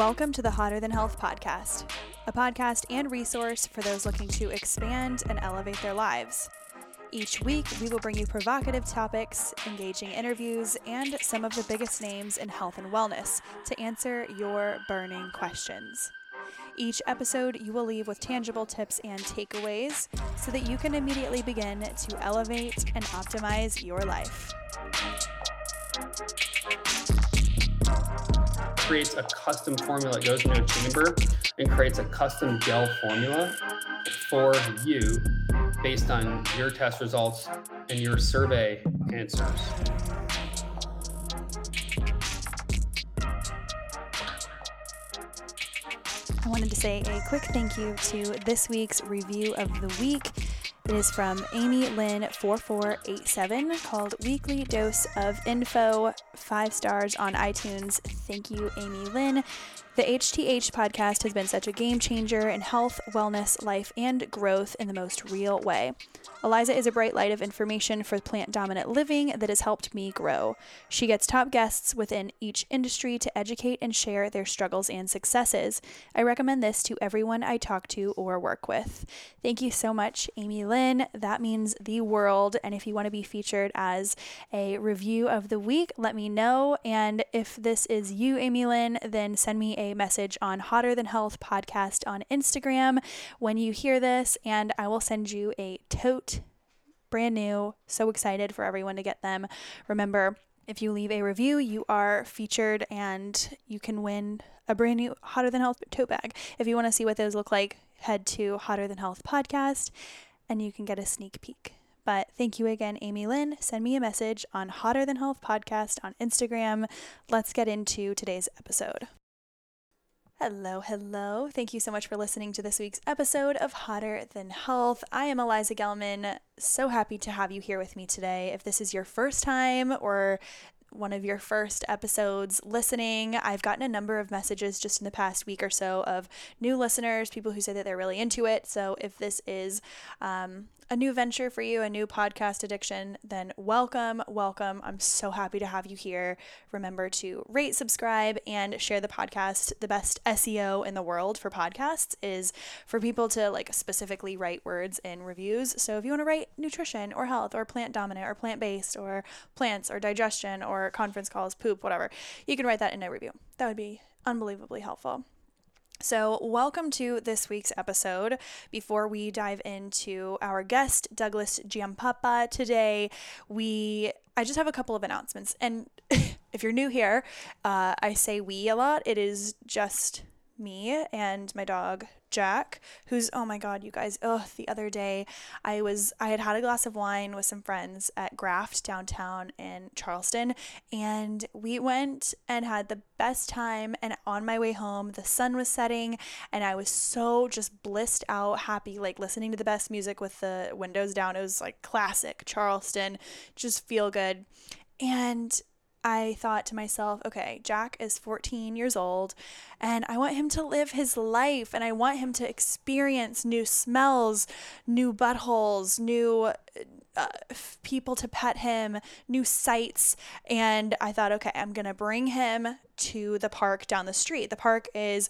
Welcome to the Hotter Than Health podcast, a podcast and resource for those looking to expand and elevate their lives. Each week, we will bring you provocative topics, engaging interviews, and some of the biggest names in health and wellness to answer your burning questions. Each episode, you will leave with tangible tips and takeaways so that you can immediately begin to elevate and optimize your life. Creates a custom formula that goes into a chamber and creates a custom gel formula for you based on your test results and your survey answers. I wanted to say a quick thank you to this week's review of the week. It is from Amy Lynn 4487 called Weekly Dose of Info. Five stars on iTunes. Thank you, Amy Lynn. The HTH podcast has been such a game changer in health, wellness, life, and growth in the most real way. Eliza is a bright light of information for plant dominant living that has helped me grow. She gets top guests within each industry to educate and share their struggles and successes. I recommend this to everyone I talk to or work with. Thank you so much, Amy Lynn. That means the world. And if you want to be featured as a review of the week, let me know. And if this is you, Amy Lynn, then send me a message on Hotter Than Health podcast on Instagram when you hear this, and I will send you a tote brand new. So excited for everyone to get them. Remember, if you leave a review, you are featured and you can win a brand new Hotter Than Health tote bag. If you want to see what those look like, head to Hotter Than Health podcast and you can get a sneak peek. But thank you again, Amy Lynn. Send me a message on Hotter Than Health podcast on Instagram. Let's get into today's episode. Hello, hello. Thank you so much for listening to this week's episode of Hotter Than Health. I am Eliza Gelman. So happy to have you here with me today. If this is your first time or one of your first episodes listening. I've gotten a number of messages just in the past week or so of new listeners, people who say that they're really into it. So if this is um, a new venture for you, a new podcast addiction, then welcome, welcome. I'm so happy to have you here. Remember to rate, subscribe, and share the podcast. The best SEO in the world for podcasts is for people to like specifically write words in reviews. So if you want to write nutrition or health or plant dominant or plant based or plants or digestion or conference calls, poop, whatever, you can write that in a review. That would be unbelievably helpful. So, welcome to this week's episode. Before we dive into our guest, Douglas Giampapa, today, we I just have a couple of announcements. And if you're new here, uh, I say we a lot. It is just me and my dog Jack, who's oh my god, you guys, oh, the other day I was I had had a glass of wine with some friends at Graft downtown in Charleston and we went and had the best time and on my way home the sun was setting and I was so just blissed out, happy like listening to the best music with the windows down. It was like classic Charleston, just feel good. And I thought to myself, okay, Jack is 14 years old and I want him to live his life and I want him to experience new smells, new buttholes, new uh, people to pet him, new sights. And I thought, okay, I'm going to bring him to the park down the street. The park is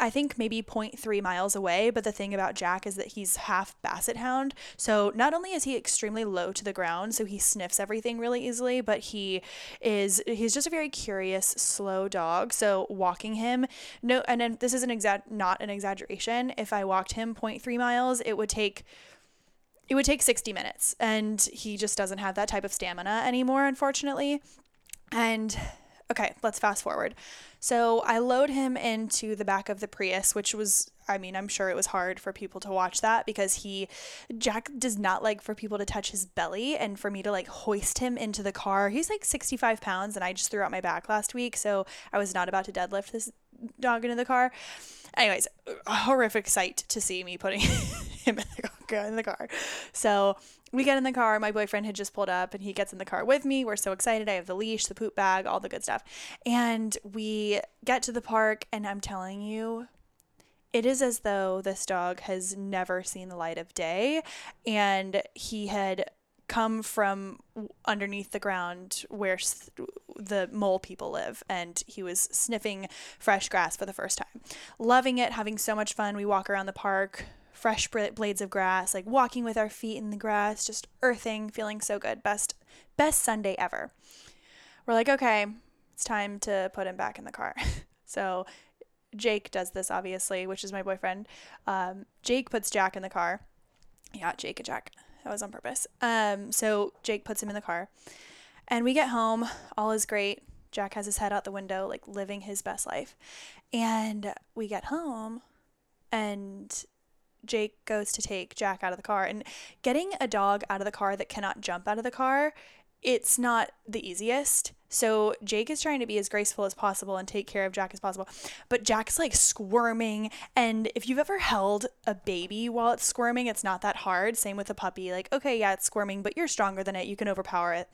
I think maybe 0.3 miles away. But the thing about Jack is that he's half basset hound. So not only is he extremely low to the ground, so he sniffs everything really easily, but he is he's just a very curious, slow dog. So walking him, no, and then this is an exact not an exaggeration. If I walked him 0.3 miles, it would take it would take 60 minutes and he just doesn't have that type of stamina anymore unfortunately and okay let's fast forward so I load him into the back of the Prius, which was, I mean, I'm sure it was hard for people to watch that because he, Jack does not like for people to touch his belly and for me to like hoist him into the car. He's like 65 pounds and I just threw out my back last week. So I was not about to deadlift this dog into the car. Anyways, a horrific sight to see me putting him in the, in the car. So we get in the car. My boyfriend had just pulled up and he gets in the car with me. We're so excited. I have the leash, the poop bag, all the good stuff. And we get to the park, and I'm telling you, it is as though this dog has never seen the light of day. And he had come from underneath the ground where the mole people live and he was sniffing fresh grass for the first time loving it having so much fun we walk around the park fresh blades of grass like walking with our feet in the grass just earthing feeling so good best best sunday ever we're like okay it's time to put him back in the car so jake does this obviously which is my boyfriend um, jake puts jack in the car yeah jake and jack that was on purpose. Um, so Jake puts him in the car, and we get home. All is great. Jack has his head out the window, like living his best life. And we get home, and Jake goes to take Jack out of the car. And getting a dog out of the car that cannot jump out of the car, it's not the easiest. So Jake is trying to be as graceful as possible and take care of Jack as possible. But Jack's like squirming. And if you've ever held a baby while it's squirming, it's not that hard. Same with a puppy. Like, okay, yeah, it's squirming, but you're stronger than it. You can overpower it.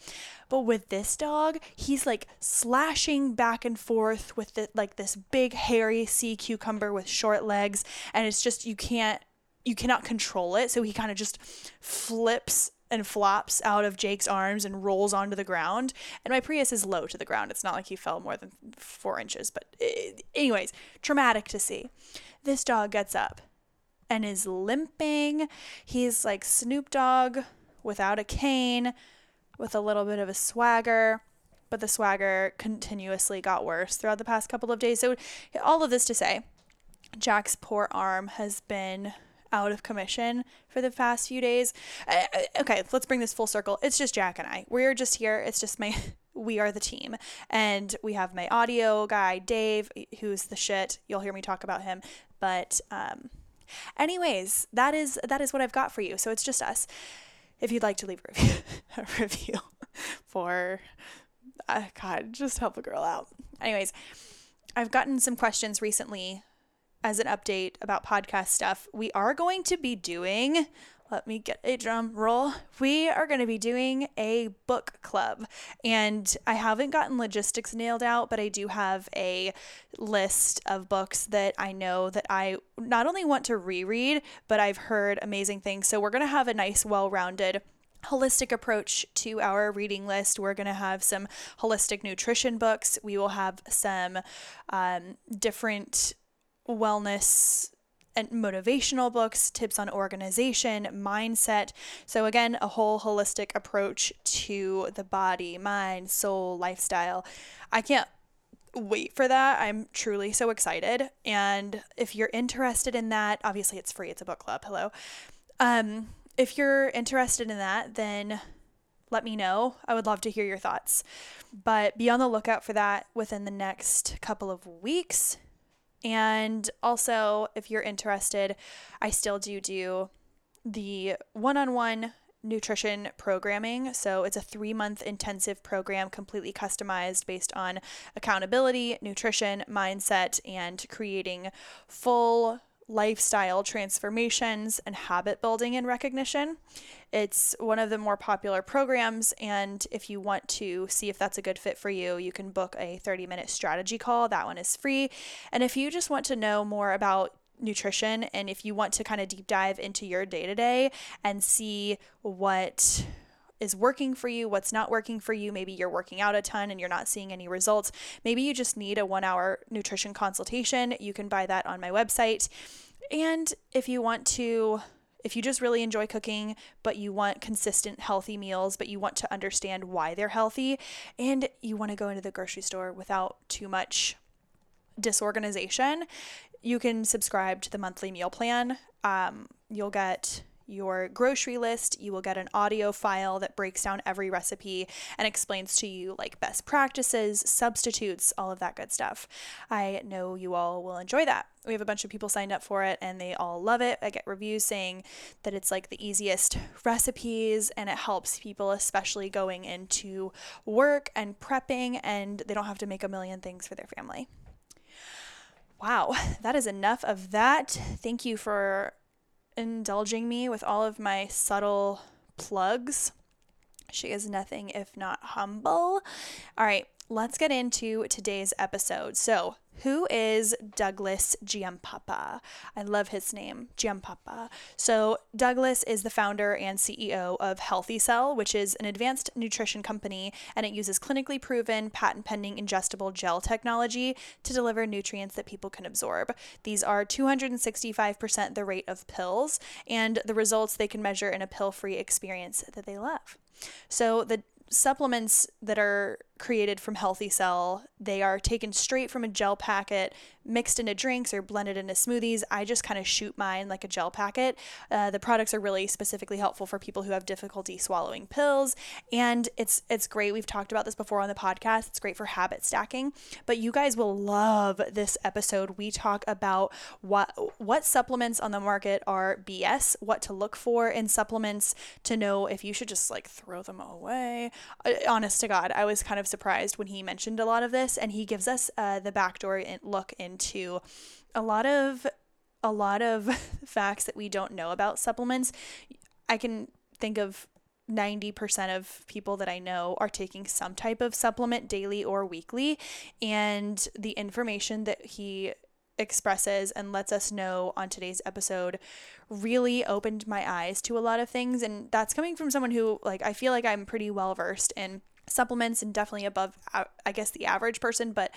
But with this dog, he's like slashing back and forth with the, like this big hairy sea cucumber with short legs. And it's just, you can't, you cannot control it. So he kind of just flips and flops out of Jake's arms and rolls onto the ground. And my Prius is low to the ground. It's not like he fell more than four inches. But, it, eh, anyways, traumatic to see. This dog gets up and is limping. He's like Snoop Dogg without a cane, with a little bit of a swagger. But the swagger continuously got worse throughout the past couple of days. So, all of this to say, Jack's poor arm has been out of commission for the past few days. Uh, uh, okay, let's bring this full circle. It's just Jack and I. We're just here. It's just my we are the team. And we have my audio guy, Dave, who's the shit. You'll hear me talk about him. But um anyways, that is that is what I've got for you. So it's just us. If you'd like to leave a review, a review for uh, God, just help a girl out. Anyways, I've gotten some questions recently as an update about podcast stuff, we are going to be doing, let me get a drum roll. We are going to be doing a book club. And I haven't gotten logistics nailed out, but I do have a list of books that I know that I not only want to reread, but I've heard amazing things. So we're going to have a nice, well rounded holistic approach to our reading list. We're going to have some holistic nutrition books. We will have some um, different wellness and motivational books, tips on organization, mindset. So, again, a whole holistic approach to the body, mind, soul, lifestyle. I can't wait for that. I'm truly so excited. And if you're interested in that, obviously it's free, it's a book club. Hello. Um, if you're interested in that, then let me know. I would love to hear your thoughts. But be on the lookout for that within the next couple of weeks. And also, if you're interested, I still do do the one on one nutrition programming. So it's a three month intensive program, completely customized based on accountability, nutrition, mindset, and creating full lifestyle transformations and habit building and recognition. It's one of the more popular programs, and if you want to see if that's a good fit for you, you can book a 30 minute strategy call. That one is free. And if you just want to know more about nutrition and if you want to kind of deep dive into your day to day and see what is working for you, what's not working for you. Maybe you're working out a ton and you're not seeing any results. Maybe you just need a one hour nutrition consultation. You can buy that on my website. And if you want to, if you just really enjoy cooking, but you want consistent, healthy meals, but you want to understand why they're healthy, and you want to go into the grocery store without too much disorganization, you can subscribe to the monthly meal plan. Um, you'll get your grocery list. You will get an audio file that breaks down every recipe and explains to you like best practices, substitutes, all of that good stuff. I know you all will enjoy that. We have a bunch of people signed up for it and they all love it. I get reviews saying that it's like the easiest recipes and it helps people, especially going into work and prepping, and they don't have to make a million things for their family. Wow, that is enough of that. Thank you for indulging me with all of my subtle plugs. She is nothing if not humble. All right, let's get into today's episode. So, who is Douglas Giampapa? I love his name, Giampapa. So, Douglas is the founder and CEO of Healthy Cell, which is an advanced nutrition company, and it uses clinically proven, patent pending ingestible gel technology to deliver nutrients that people can absorb. These are 265% the rate of pills, and the results they can measure in a pill free experience that they love. So, the supplements that are created from Healthy Cell. They are taken straight from a gel packet, mixed into drinks or blended into smoothies. I just kind of shoot mine like a gel packet. Uh, the products are really specifically helpful for people who have difficulty swallowing pills, and it's it's great. We've talked about this before on the podcast. It's great for habit stacking. But you guys will love this episode. We talk about what what supplements on the market are BS, what to look for in supplements to know if you should just like throw them away. Uh, honest to God, I was kind of surprised when he mentioned a lot of this, and he gives us uh, the backdoor look into a lot of a lot of facts that we don't know about supplements. I can think of 90% of people that I know are taking some type of supplement daily or weekly. And the information that he expresses and lets us know on today's episode really opened my eyes to a lot of things. And that's coming from someone who, like, I feel like I'm pretty well versed in supplements and definitely above i guess the average person but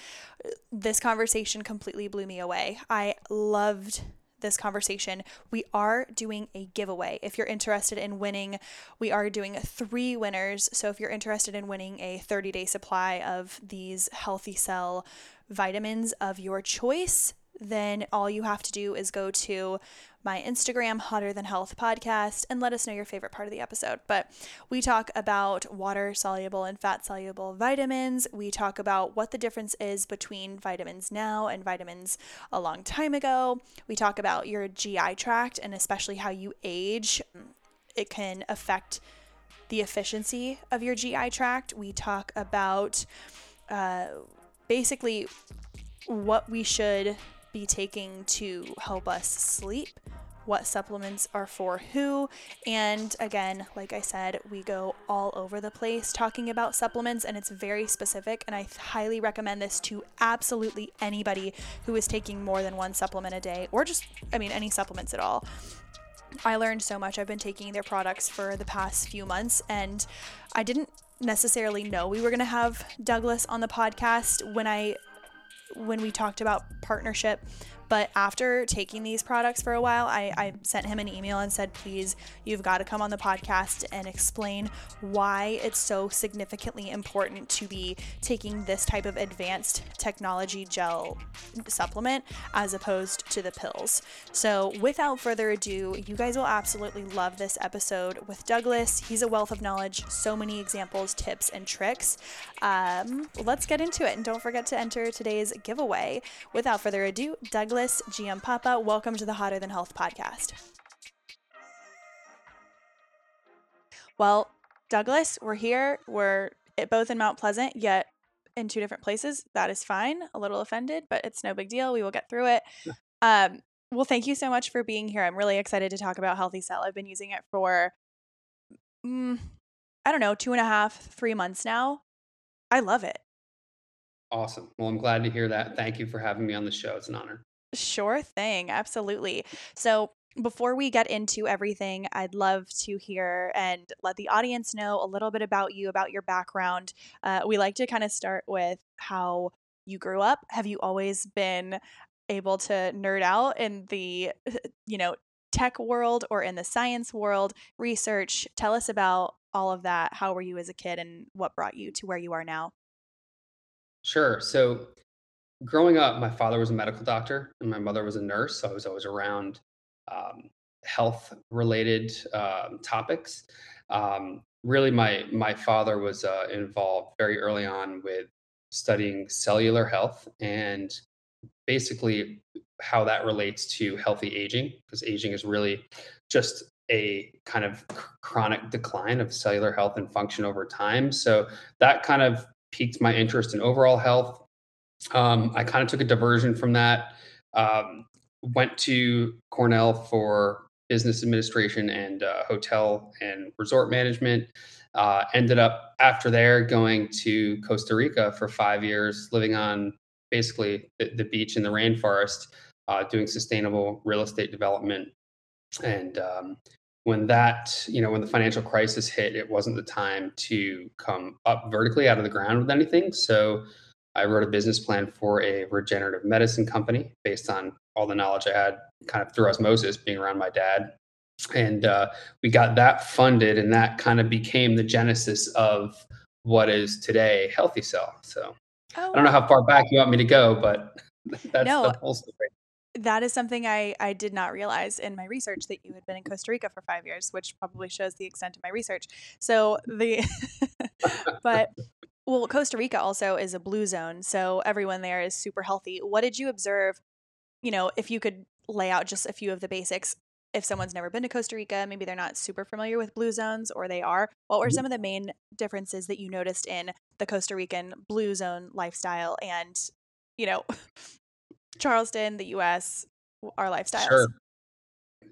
uh, this conversation completely blew me away. I loved this conversation. We are doing a giveaway. If you're interested in winning we are doing three winners. So if you're interested in winning a 30 day supply of these healthy cell vitamins of your choice then all you have to do is go to my Instagram, Hotter Than Health podcast, and let us know your favorite part of the episode. But we talk about water soluble and fat soluble vitamins. We talk about what the difference is between vitamins now and vitamins a long time ago. We talk about your GI tract and especially how you age. It can affect the efficiency of your GI tract. We talk about uh, basically what we should be taking to help us sleep, what supplements are for who. And again, like I said, we go all over the place talking about supplements, and it's very specific. And I highly recommend this to absolutely anybody who is taking more than one supplement a day, or just, I mean, any supplements at all. I learned so much. I've been taking their products for the past few months, and I didn't necessarily know we were going to have Douglas on the podcast when I when we talked about partnership but after taking these products for a while, I, I sent him an email and said, please, you've got to come on the podcast and explain why it's so significantly important to be taking this type of advanced technology gel supplement as opposed to the pills. So, without further ado, you guys will absolutely love this episode with Douglas. He's a wealth of knowledge, so many examples, tips, and tricks. Um, let's get into it. And don't forget to enter today's giveaway. Without further ado, Douglas. Douglas Papa, Welcome to the Hotter Than Health podcast. Well, Douglas, we're here. We're both in Mount Pleasant, yet in two different places. That is fine. A little offended, but it's no big deal. We will get through it. Um, well, thank you so much for being here. I'm really excited to talk about Healthy Cell. I've been using it for, mm, I don't know, two and a half, three months now. I love it. Awesome. Well, I'm glad to hear that. Thank you for having me on the show. It's an honor. Sure thing. Absolutely. So, before we get into everything, I'd love to hear and let the audience know a little bit about you, about your background. Uh, we like to kind of start with how you grew up. Have you always been able to nerd out in the, you know, tech world or in the science world, research? Tell us about all of that. How were you as a kid and what brought you to where you are now? Sure. So, growing up, my father was a medical doctor and my mother was a nurse. So I was always around um, health related um, topics. Um, really, my my father was uh, involved very early on with studying cellular health and basically how that relates to healthy aging, because aging is really just a kind of chronic decline of cellular health and function over time. So that kind of piqued my interest in overall health um, I kind of took a diversion from that. Um, went to Cornell for business administration and uh, hotel and resort management. Uh, ended up after there going to Costa Rica for five years, living on basically the, the beach in the rainforest, uh, doing sustainable real estate development. And um, when that, you know, when the financial crisis hit, it wasn't the time to come up vertically out of the ground with anything. So I wrote a business plan for a regenerative medicine company based on all the knowledge I had kind of through osmosis being around my dad. And uh, we got that funded, and that kind of became the genesis of what is today Healthy Cell. So oh, I don't know how far back you want me to go, but that's no, the whole story. That is something I, I did not realize in my research that you had been in Costa Rica for five years, which probably shows the extent of my research. So the, but well, Costa Rica also is a blue zone, so everyone there is super healthy. What did you observe? You know, if you could lay out just a few of the basics, if someone's never been to Costa Rica, maybe they're not super familiar with blue zones or they are, what were mm-hmm. some of the main differences that you noticed in the Costa Rican blue zone lifestyle and, you know, Charleston, the US, our lifestyles? Sure.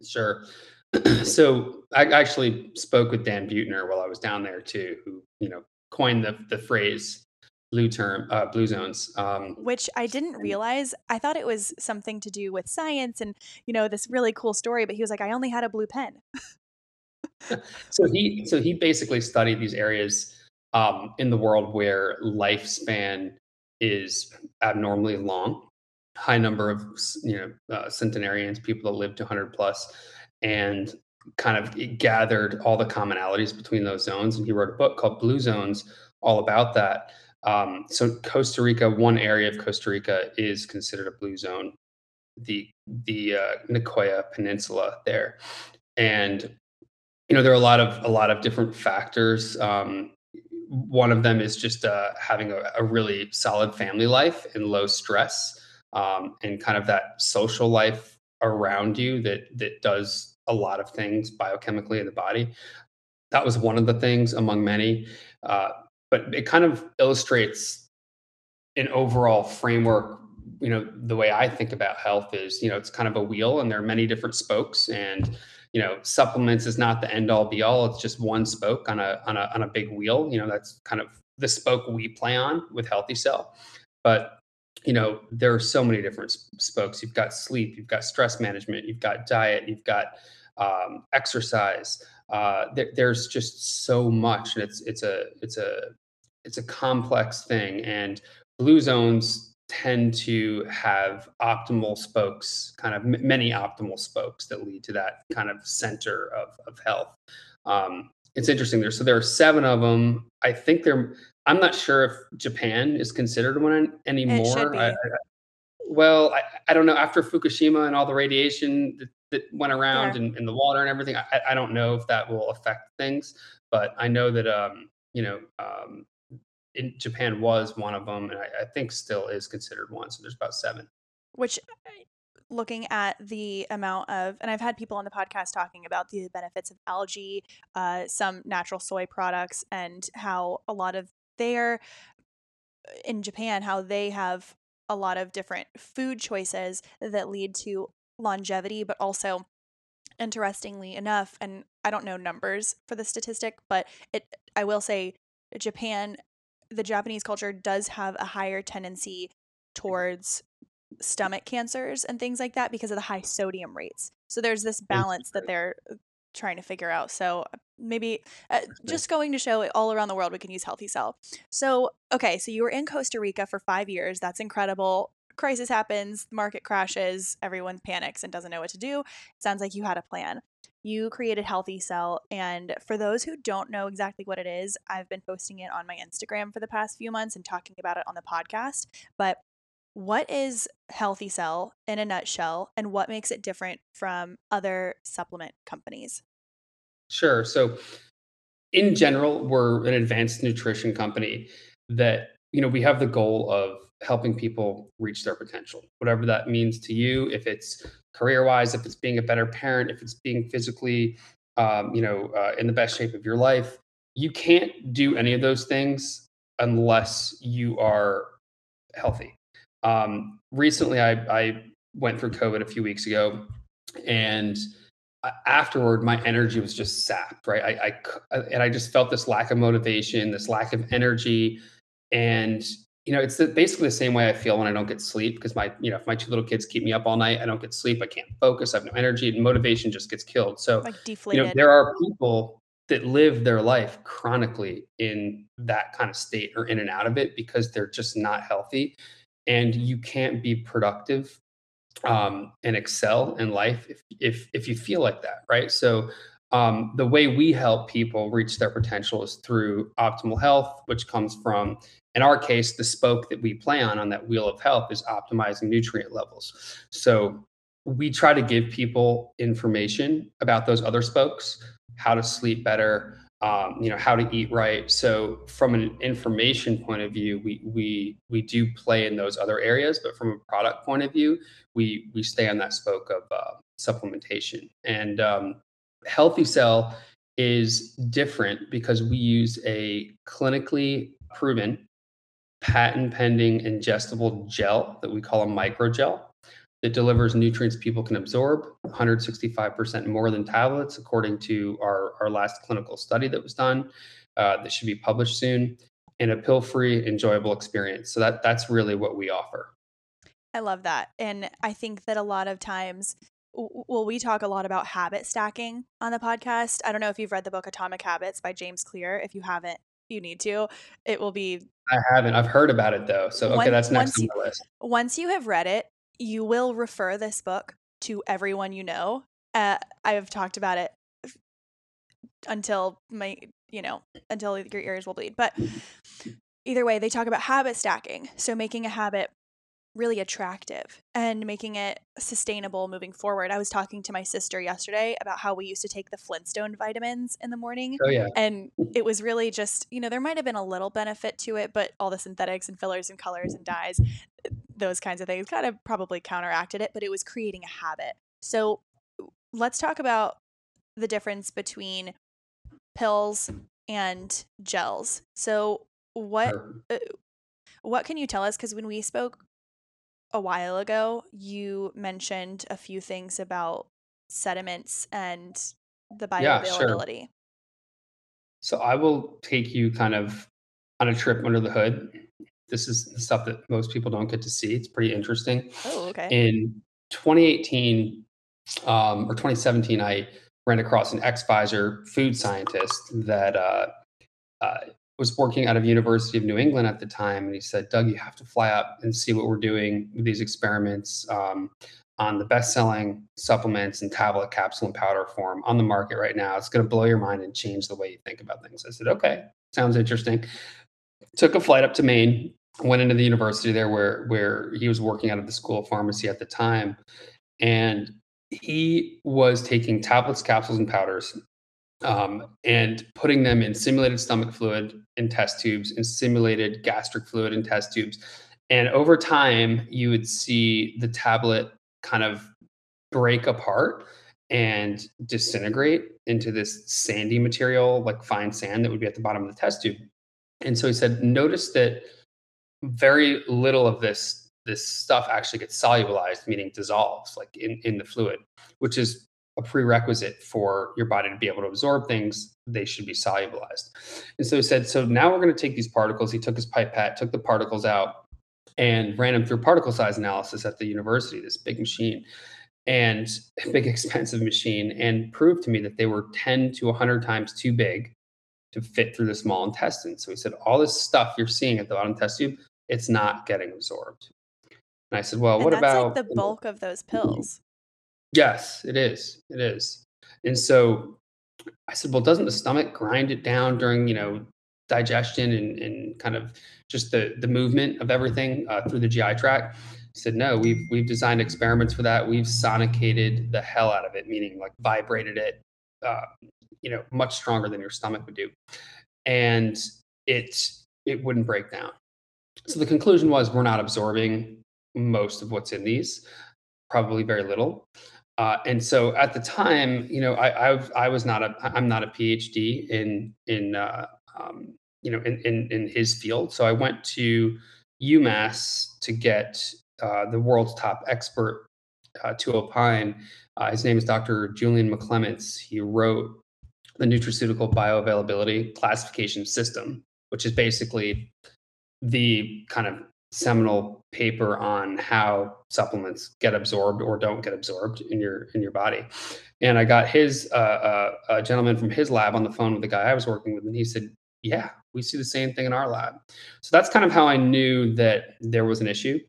Sure. so I actually spoke with Dan Buettner while I was down there too, who, you know, coined the, the phrase blue term uh, blue zones um, which i didn't realize. I thought it was something to do with science and you know this really cool story but he was like i only had a blue pen. So he so he basically studied these areas um, in the world where lifespan is abnormally long. High number of you know uh, centenarians people that live to 100 plus and kind of gathered all the commonalities between those zones and he wrote a book called blue zones all about that um, so Costa Rica, one area of Costa Rica is considered a blue zone, the the uh, Nicoya Peninsula there, and you know there are a lot of a lot of different factors. Um, one of them is just uh, having a, a, really solid family life and low stress, um, and kind of that social life around you that that does a lot of things biochemically in the body. That was one of the things among many. Uh, but it kind of illustrates an overall framework you know the way i think about health is you know it's kind of a wheel and there are many different spokes and you know supplements is not the end all be all it's just one spoke on a on a on a big wheel you know that's kind of the spoke we play on with healthy cell but you know there are so many different spokes. You've got sleep you've got stress management you've got diet you've got um, exercise. Uh, there, there's just so much and it's it's a it's a it's a complex thing and blue zones tend to have optimal spokes kind of m- many optimal spokes that lead to that kind of center of, of health. Um, it's interesting there so there are seven of them i think they're i'm not sure if japan is considered one anymore I, I, well I, I, don't know after fukushima and all the radiation that, that went around yeah. in, in, the water and everything I, I don't know if that will affect things but i know that um, you know um, in Japan was one of them, and I, I think still is considered one. So there's about seven. Which looking at the amount of, and I've had people on the podcast talking about the benefits of algae, uh, some natural soy products, and how a lot of their, in Japan, how they have a lot of different food choices that lead to longevity, but also interestingly enough, and I don't know numbers for the statistic, but it, I will say Japan the Japanese culture does have a higher tendency towards stomach cancers and things like that because of the high sodium rates. So there's this balance that they're uh, trying to figure out. So maybe uh, just going to show all around the world we can use Healthy Cell. So okay, so you were in Costa Rica for 5 years. That's incredible. Crisis happens, market crashes, everyone panics and doesn't know what to do. It sounds like you had a plan you created Healthy Cell. And for those who don't know exactly what it is, I've been posting it on my Instagram for the past few months and talking about it on the podcast. But what is Healthy Cell in a nutshell, and what makes it different from other supplement companies? Sure. So, in general, we're an advanced nutrition company that, you know, we have the goal of helping people reach their potential, whatever that means to you. If it's career wise, if it's being a better parent, if it's being physically, um, you know, uh, in the best shape of your life, you can't do any of those things unless you are healthy. Um, recently, I, I went through COVID a few weeks ago, and afterward, my energy was just sapped. Right, I, I and I just felt this lack of motivation, this lack of energy, and you know, it's the, basically the same way I feel when I don't get sleep because my, you know, if my two little kids keep me up all night, I don't get sleep, I can't focus, I have no energy, and motivation just gets killed. So, like deflated. you know, there are people that live their life chronically in that kind of state or in and out of it because they're just not healthy, and you can't be productive um, and excel in life if if if you feel like that, right? So um, the way we help people reach their potential is through optimal health, which comes from, in our case, the spoke that we play on on that wheel of health is optimizing nutrient levels. So we try to give people information about those other spokes, how to sleep better, um, you know, how to eat right. So from an information point of view, we we we do play in those other areas, but from a product point of view, we we stay on that spoke of uh, supplementation and um, Healthy Cell is different because we use a clinically proven, patent pending ingestible gel that we call a microgel that delivers nutrients people can absorb 165% more than tablets, according to our, our last clinical study that was done uh, that should be published soon, and a pill free, enjoyable experience. So that, that's really what we offer. I love that. And I think that a lot of times well, we talk a lot about habit stacking on the podcast. I don't know if you've read the book Atomic Habits by James Clear. If you haven't, you need to. It will be. I haven't. I've heard about it though. So, okay, that's next on the list. Once you have read it, you will refer this book to everyone you know. Uh, I have talked about it until my, you know, until your ears will bleed. But either way, they talk about habit stacking. So, making a habit really attractive and making it sustainable moving forward. I was talking to my sister yesterday about how we used to take the Flintstone vitamins in the morning. Oh, yeah. And it was really just, you know, there might have been a little benefit to it, but all the synthetics and fillers and colors and dyes, those kinds of things kind of probably counteracted it, but it was creating a habit. So let's talk about the difference between pills and gels. So what sure. uh, what can you tell us cuz when we spoke a while ago, you mentioned a few things about sediments and the bioavailability. Yeah, sure. So I will take you kind of on a trip under the hood. This is the stuff that most people don't get to see. It's pretty interesting. Oh, okay. In 2018 um, or 2017, I ran across an ex Pfizer food scientist that uh, uh, was working out of University of New England at the time, and he said, "Doug, you have to fly up and see what we're doing with these experiments um, on the best-selling supplements and tablet, capsule, and powder form on the market right now. It's going to blow your mind and change the way you think about things." I said, "Okay, sounds interesting." Took a flight up to Maine, went into the university there where where he was working out of the School of Pharmacy at the time, and he was taking tablets, capsules, and powders um, and putting them in simulated stomach fluid in test tubes and simulated gastric fluid in test tubes. And over time, you would see the tablet kind of break apart and disintegrate into this sandy material, like fine sand that would be at the bottom of the test tube. And so he said, notice that very little of this this stuff actually gets solubilized, meaning dissolves, like in, in the fluid, which is a prerequisite for your body to be able to absorb things, they should be solubilized. And so he said, so now we're going to take these particles. He took his pipette, took the particles out, and ran them through particle size analysis at the university, this big machine and a big expensive machine, and proved to me that they were 10 to 100 times too big to fit through the small intestine. So he said, all this stuff you're seeing at the bottom test tube, it's not getting absorbed. And I said, well, and what about like the bulk of those pills? Yes, it is. It is. And so I said, well, doesn't the stomach grind it down during, you know, digestion and, and kind of just the, the movement of everything uh, through the GI tract? He said, no, we've, we've designed experiments for that. We've sonicated the hell out of it, meaning like vibrated it, uh, you know, much stronger than your stomach would do. And it, it wouldn't break down. So the conclusion was we're not absorbing most of what's in these, probably very little. Uh, and so at the time, you know, I I've, i was not a I'm not a PhD in in uh, um, you know in, in, in his field. So I went to UMass to get uh, the world's top expert uh, to opine. Uh, his name is Dr. Julian McClements. He wrote the nutraceutical bioavailability classification system, which is basically the kind of seminal paper on how supplements get absorbed or don't get absorbed in your in your body. And I got his uh, uh, a gentleman from his lab on the phone with the guy I was working with, and he said, "Yeah, we see the same thing in our lab." So that's kind of how I knew that there was an issue,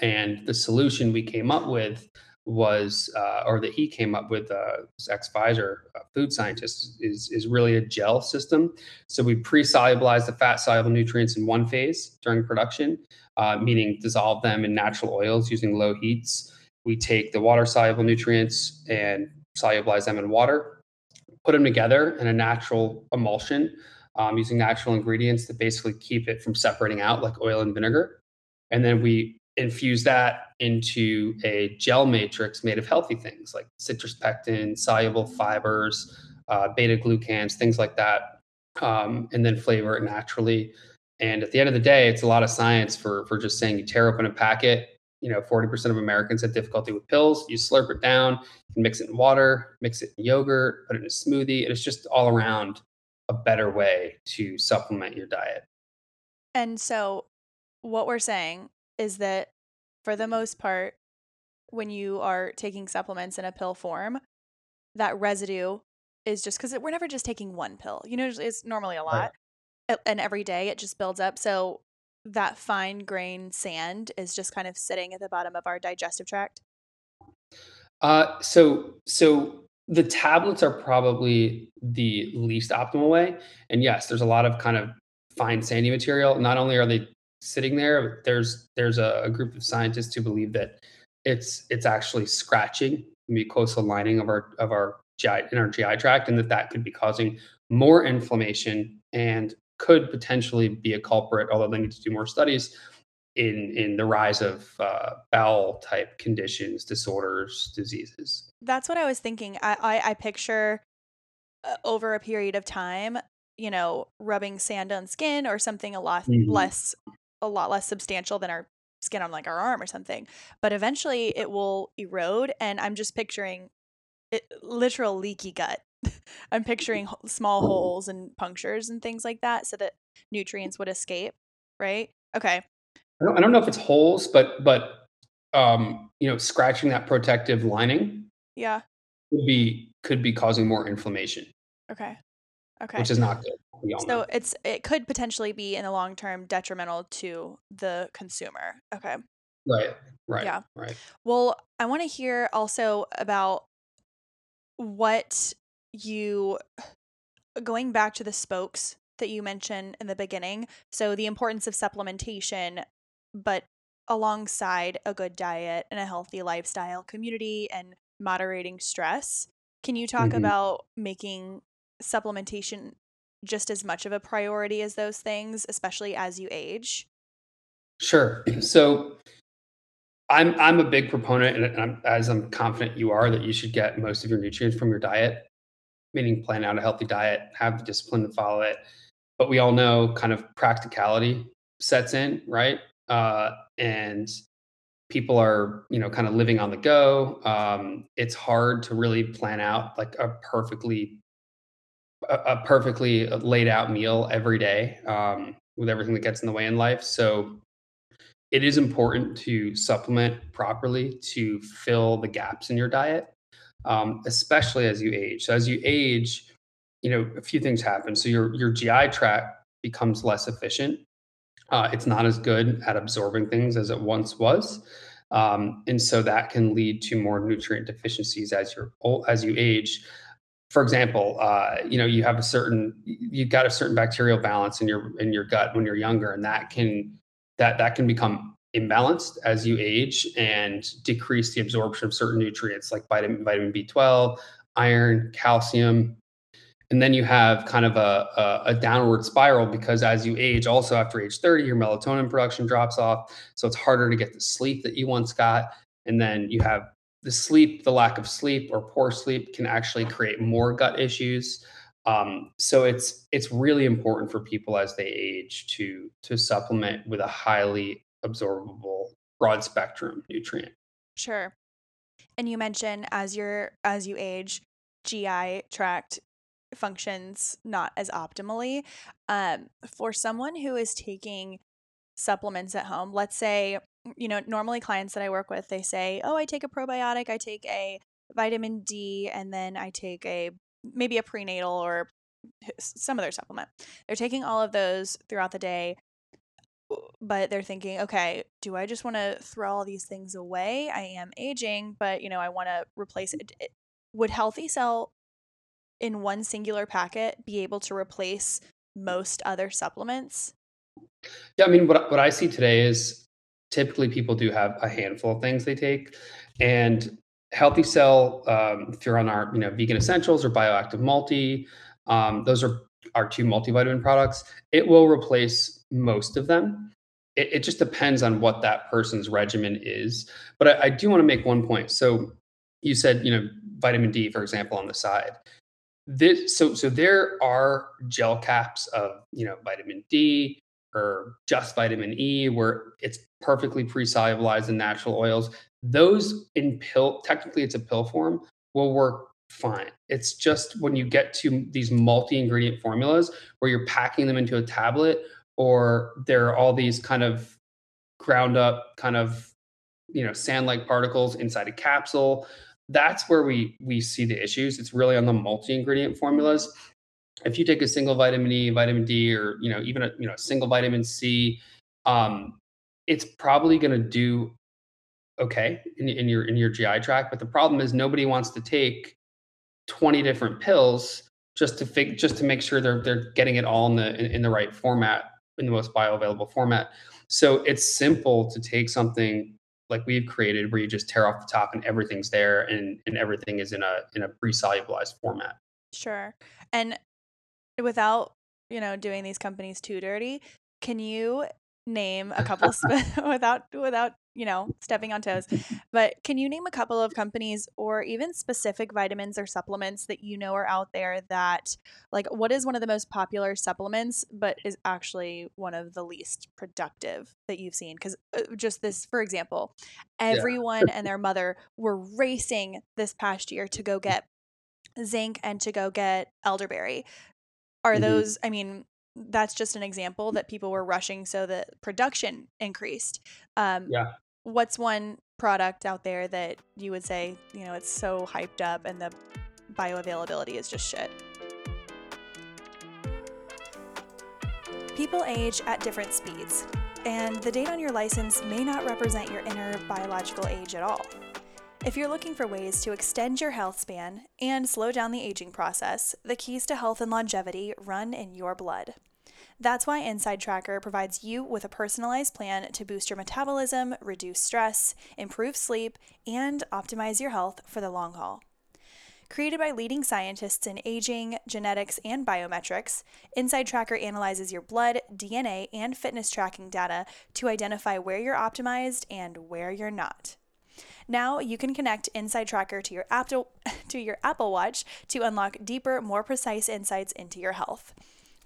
and the solution we came up with was, uh, or that he came up with, uh, ex Pfizer uh, food scientist, is is really a gel system. So we pre-solubilize the fat soluble nutrients in one phase during production, uh, meaning dissolve them in natural oils using low heats. We take the water soluble nutrients and solubilize them in water, put them together in a natural emulsion um, using natural ingredients that basically keep it from separating out like oil and vinegar. And then we infuse that into a gel matrix made of healthy things like citrus pectin, soluble fibers, uh, beta glucans, things like that, um, and then flavor it naturally. And at the end of the day, it's a lot of science for for just saying you tear open a packet. You know, 40% of Americans have difficulty with pills. You slurp it down, you mix it in water, mix it in yogurt, put it in a smoothie, and it's just all around a better way to supplement your diet. And so, what we're saying is that for the most part, when you are taking supplements in a pill form, that residue is just because we're never just taking one pill. You know, it's normally a lot. Right. And every day it just builds up. So that fine grain sand is just kind of sitting at the bottom of our digestive tract. Uh, so, so the tablets are probably the least optimal way. And yes, there's a lot of kind of fine sandy material. Not only are they sitting there. There's there's a, a group of scientists who believe that it's it's actually scratching the mucosal lining of our of our GI in our GI tract, and that that could be causing more inflammation and could potentially be a culprit. Although they need to do more studies in in the rise of uh, bowel type conditions, disorders, diseases. That's what I was thinking. I I, I picture uh, over a period of time, you know, rubbing sand on skin or something a lot mm-hmm. less a lot less substantial than our skin on like our arm or something. But eventually it will erode. And I'm just picturing it, literal leaky gut. I'm picturing small holes and punctures and things like that so that nutrients would escape. Right. Okay. I don't, I don't know if it's holes, but, but, um, you know, scratching that protective lining. Yeah. Could be, could be causing more inflammation. Okay. Okay. Which is not good. So it's it could potentially be in the long term detrimental to the consumer. Okay. Right. Right. Yeah. Right. Well, I want to hear also about what you going back to the spokes that you mentioned in the beginning. So the importance of supplementation, but alongside a good diet and a healthy lifestyle, community and moderating stress. Can you talk mm-hmm. about making supplementation just as much of a priority as those things, especially as you age? Sure. So I'm I'm a big proponent, and I'm, as I'm confident you are, that you should get most of your nutrients from your diet, meaning plan out a healthy diet, have the discipline to follow it. But we all know kind of practicality sets in, right? Uh, and people are you know kind of living on the go. Um, it's hard to really plan out like a perfectly a, a perfectly laid out meal every day um, with everything that gets in the way in life. So it is important to supplement properly to fill the gaps in your diet, um, especially as you age. So as you age, you know a few things happen. So your your GI tract becomes less efficient. Uh, it's not as good at absorbing things as it once was. Um, and so that can lead to more nutrient deficiencies as you as you age for example, uh, you know, you have a certain, you've got a certain bacterial balance in your in your gut when you're younger, and that can that that can become imbalanced as you age and decrease the absorption of certain nutrients like vitamin vitamin B12, iron, calcium, and then you have kind of a, a, a, downward spiral because as you age also after age 30 your melatonin production drops off. So it's harder to get the sleep that you once got. And then you have the sleep, the lack of sleep or poor sleep can actually create more gut issues. Um, so it's it's really important for people as they age to to supplement with a highly absorbable broad spectrum nutrient. Sure. And you mentioned as you're as you age, GI tract functions not as optimally. Um, for someone who is taking supplements at home. Let's say, you know, normally clients that I work with, they say, "Oh, I take a probiotic, I take a vitamin D, and then I take a maybe a prenatal or some other supplement." They're taking all of those throughout the day, but they're thinking, "Okay, do I just want to throw all these things away? I am aging, but you know, I want to replace it." Would Healthy Cell in one singular packet be able to replace most other supplements? Yeah, I mean, what what I see today is typically people do have a handful of things they take, and Healthy Cell, um, if you're on our you know vegan essentials or bioactive multi, um, those are our two multivitamin products. It will replace most of them. It, it just depends on what that person's regimen is. But I, I do want to make one point. So you said you know vitamin D, for example, on the side this so so there are gel caps of you know vitamin D or just vitamin E where it's perfectly pre-solubilized in natural oils. Those in pill technically it's a pill form will work fine. It's just when you get to these multi-ingredient formulas where you're packing them into a tablet or there are all these kind of ground up kind of you know sand-like particles inside a capsule that's where we we see the issues. It's really on the multi-ingredient formulas. If you take a single vitamin E, vitamin D, or you know even a you know single vitamin C, um, it's probably going to do okay in, in your in your GI tract. But the problem is nobody wants to take twenty different pills just to fig- just to make sure they're they're getting it all in the in, in the right format in the most bioavailable format. So it's simple to take something like we've created where you just tear off the top and everything's there and and everything is in a in a pre-solubilized format sure and without you know doing these companies too dirty can you name a couple sp- without without you know stepping on toes but can you name a couple of companies or even specific vitamins or supplements that you know are out there that like what is one of the most popular supplements but is actually one of the least productive that you've seen because uh, just this for example everyone yeah. and their mother were racing this past year to go get zinc and to go get elderberry are mm-hmm. those i mean that's just an example that people were rushing so that production increased. Um, yeah. What's one product out there that you would say, you know, it's so hyped up and the bioavailability is just shit? People age at different speeds, and the date on your license may not represent your inner biological age at all. If you're looking for ways to extend your health span and slow down the aging process, the keys to health and longevity run in your blood. That's why Inside Tracker provides you with a personalized plan to boost your metabolism, reduce stress, improve sleep, and optimize your health for the long haul. Created by leading scientists in aging, genetics, and biometrics, Inside Tracker analyzes your blood, DNA, and fitness tracking data to identify where you're optimized and where you're not. Now you can connect Inside Tracker to your Apple to your Apple Watch to unlock deeper, more precise insights into your health.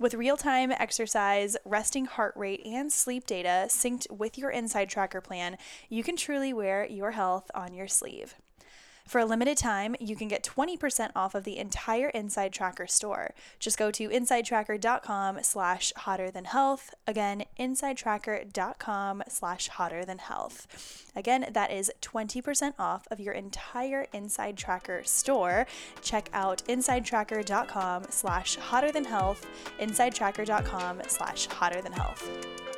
With real-time exercise, resting heart rate, and sleep data synced with your Inside Tracker plan, you can truly wear your health on your sleeve. For a limited time, you can get 20% off of the entire Inside Tracker store. Just go to insidetracker.com slash hotter than health. Again, insidetracker.com slash hotter than health. Again, that is 20% off of your entire Inside Tracker store. Check out insidetracker.com slash hotter than health, insidetracker.com slash hotter than health.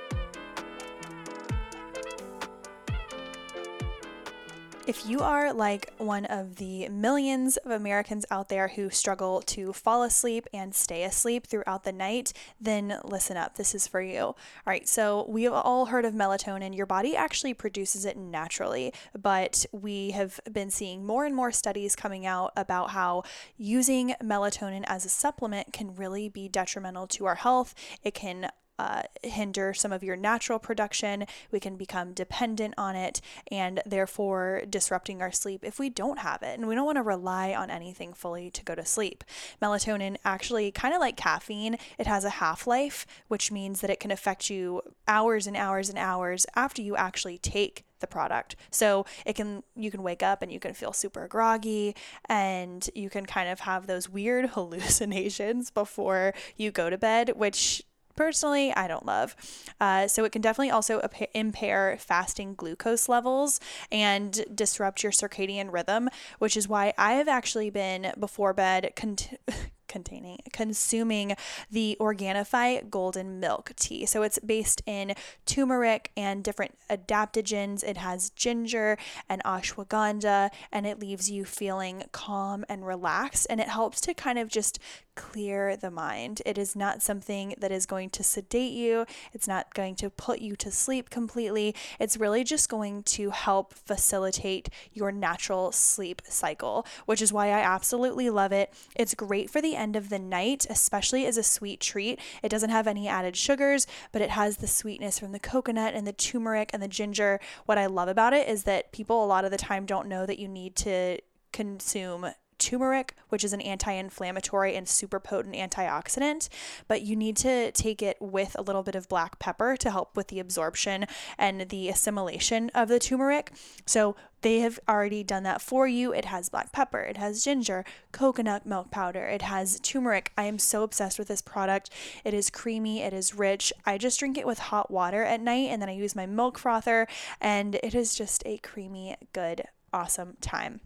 If you are like one of the millions of Americans out there who struggle to fall asleep and stay asleep throughout the night, then listen up. This is for you. All right, so we have all heard of melatonin. Your body actually produces it naturally, but we have been seeing more and more studies coming out about how using melatonin as a supplement can really be detrimental to our health. It can uh, hinder some of your natural production. We can become dependent on it and therefore disrupting our sleep if we don't have it. And we don't want to rely on anything fully to go to sleep. Melatonin, actually, kind of like caffeine, it has a half life, which means that it can affect you hours and hours and hours after you actually take the product. So it can you can wake up and you can feel super groggy and you can kind of have those weird hallucinations before you go to bed, which personally I don't love. Uh, so it can definitely also impair fasting glucose levels and disrupt your circadian rhythm, which is why I have actually been before bed. Cont- containing consuming the Organifi golden milk tea. So it's based in turmeric and different adaptogens. It has ginger and ashwagandha and it leaves you feeling calm and relaxed and it helps to kind of just clear the mind. It is not something that is going to sedate you. It's not going to put you to sleep completely. It's really just going to help facilitate your natural sleep cycle, which is why I absolutely love it. It's great for the end of the night, especially as a sweet treat. It doesn't have any added sugars, but it has the sweetness from the coconut and the turmeric and the ginger. What I love about it is that people a lot of the time don't know that you need to consume turmeric, which is an anti inflammatory and super potent antioxidant, but you need to take it with a little bit of black pepper to help with the absorption and the assimilation of the turmeric. So they have already done that for you. It has black pepper, it has ginger, coconut milk powder, it has turmeric. I am so obsessed with this product. It is creamy, it is rich. I just drink it with hot water at night and then I use my milk frother, and it is just a creamy, good, awesome time.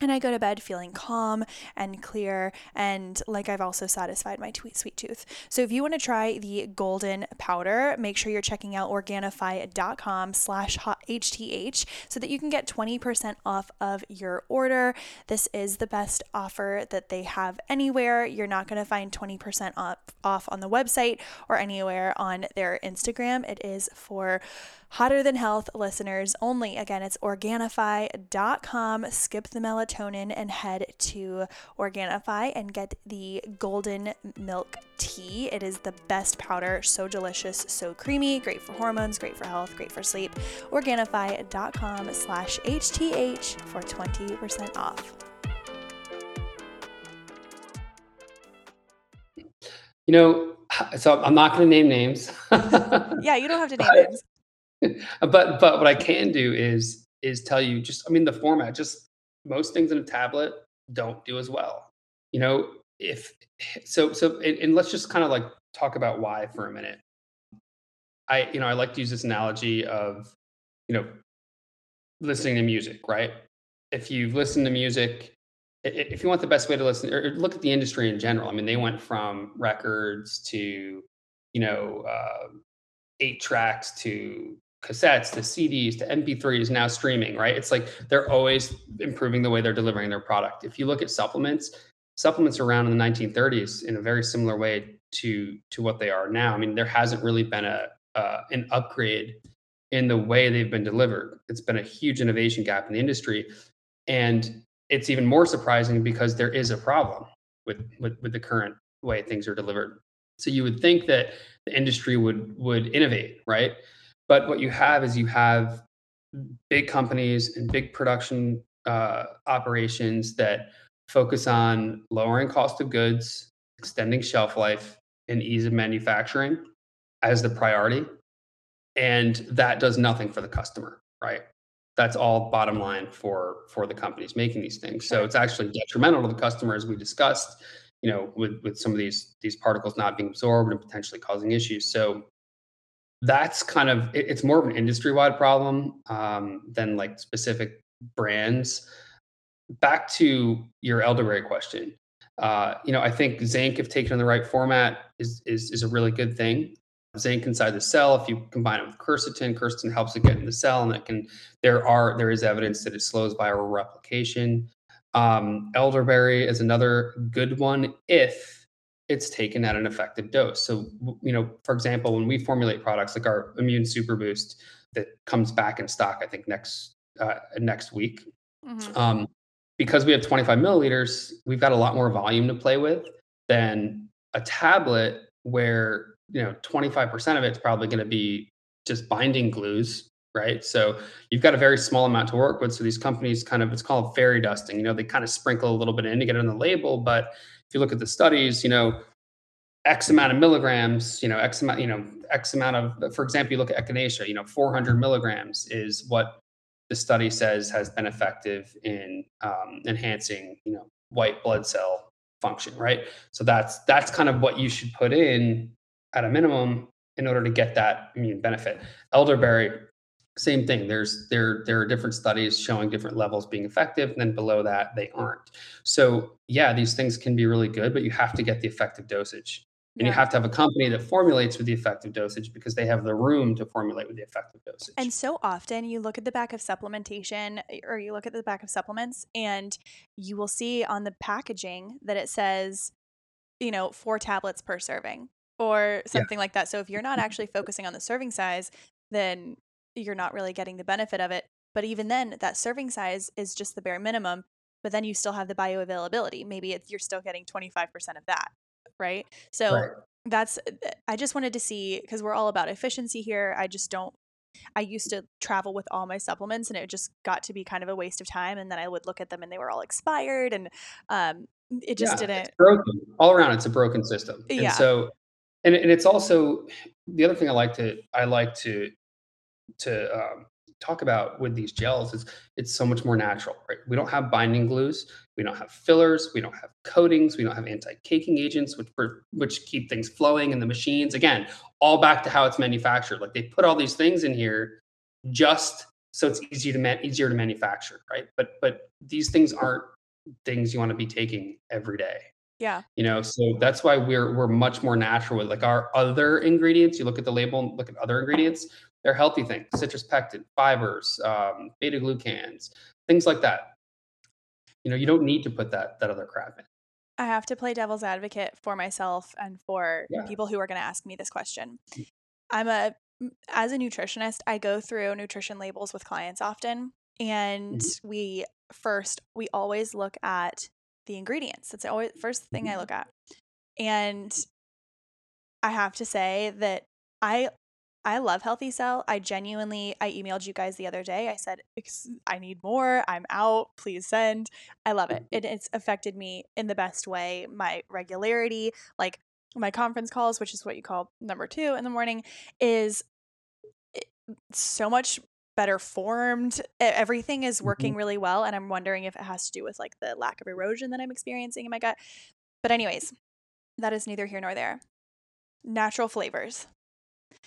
And I go to bed feeling calm and clear, and like I've also satisfied my sweet tooth. So if you want to try the golden powder, make sure you're checking out Organifi.com slash HTH so that you can get 20% off of your order. This is the best offer that they have anywhere. You're not going to find 20% off, off on the website or anywhere on their Instagram. It is for Hotter Than Health listeners only. Again, it's Organifi.com. Skip the melatonin and head to Organifi and get the golden milk tea. It is the best powder, so delicious, so creamy, great for hormones, great for health, great for sleep. Organifi.com slash HTH for 20% off. You know, so I'm not going to name names. yeah, you don't have to name names. but but what I can do is is tell you just I mean the format just most things in a tablet don't do as well. You know, if so so and, and let's just kind of like talk about why for a minute. I you know, I like to use this analogy of you know listening to music, right? If you've listened to music if you want the best way to listen or look at the industry in general, I mean, they went from records to, you know, uh, eight tracks to cassettes to CDs to MP3s now streaming, right? It's like they're always improving the way they're delivering their product. If you look at supplements, supplements around in the 1930s in a very similar way to to what they are now. I mean, there hasn't really been a uh, an upgrade in the way they've been delivered. It's been a huge innovation gap in the industry, and it's even more surprising because there is a problem with with, with the current way things are delivered. So you would think that the industry would would innovate, right? But what you have is you have big companies and big production uh, operations that focus on lowering cost of goods, extending shelf life, and ease of manufacturing as the priority. And that does nothing for the customer, right? That's all bottom line for for the companies making these things. So it's actually detrimental to the customer, as we discussed, you know, with with some of these these particles not being absorbed and potentially causing issues. So that's kind of it, it's more of an industry wide problem um, than like specific brands. Back to your elderberry question, uh, you know, I think zinc, if taken in the right format, is is is a really good thing. Zinc inside the cell, if you combine it with quercetin, quercetin helps it get in the cell, and it can. There are there is evidence that it slows viral replication. Um, elderberry is another good one if it's taken at an effective dose. So, you know, for example, when we formulate products like our Immune Super Boost that comes back in stock, I think next uh, next week, mm-hmm. um, because we have 25 milliliters, we've got a lot more volume to play with than a tablet where you know 25% of it's probably going to be just binding glues right so you've got a very small amount to work with so these companies kind of it's called fairy dusting you know they kind of sprinkle a little bit in to get it on the label but if you look at the studies, you know, X amount of milligrams, you know, X amount, you know, X amount of, for example, you look at echinacea, you know, 400 milligrams is what the study says has been effective in um, enhancing, you know, white blood cell function, right? So that's that's kind of what you should put in at a minimum in order to get that immune benefit. Elderberry, same thing. There's there there are different studies showing different levels being effective, and then below that they aren't. So yeah, these things can be really good, but you have to get the effective dosage. And yeah. you have to have a company that formulates with the effective dosage because they have the room to formulate with the effective dosage. And so often you look at the back of supplementation eh, or you look at the back of supplements and you will see on the packaging that it says, you know, four tablets per serving or something yeah. like that. So if you're not actually focusing on the serving size, then you're not really getting the benefit of it. But even then, that serving size is just the bare minimum. But then you still have the bioavailability. Maybe you're still getting 25% of that, right? So right. that's, uh, I just wanted to see, because we're all about efficiency here. I just don't, I used to travel with all my supplements and it just got to be kind of a waste of time. And then I would look at them and they were all expired and um, it just yeah, didn't. broken. All around, it's a broken system. And yeah. so, and, and it's also the other thing I like to, I like to to um, talk about with these gels is it's so much more natural, right? We don't have binding glues, we don't have fillers, we don't have coatings, we don't have anti-caking agents, which which keep things flowing in the machines. Again, all back to how it's manufactured. Like they put all these things in here just so it's easy to man- easier to manufacture, right? But but these things aren't things you want to be taking every day. Yeah. You know, so that's why we're we're much more natural with like our other ingredients. You look at the label and look at other ingredients, they're healthy things, citrus pectin, fibers, um, beta glucans, things like that. You know, you don't need to put that that other crap in. I have to play devil's advocate for myself and for yeah. people who are going to ask me this question. Mm. I'm a as a nutritionist, I go through nutrition labels with clients often, and mm-hmm. we first we always look at the ingredients. That's always first thing I mm-hmm. look at. And I have to say that I I love Healthy Cell. I genuinely, I emailed you guys the other day. I said, I need more. I'm out. Please send. I love it. it. It's affected me in the best way. My regularity, like my conference calls, which is what you call number two in the morning, is eh, so much better formed. Everything is working mm-hmm. really well. And I'm wondering if it has to do with like the lack of erosion that I'm experiencing in my gut. But, anyways, that is neither here nor there. Natural flavors.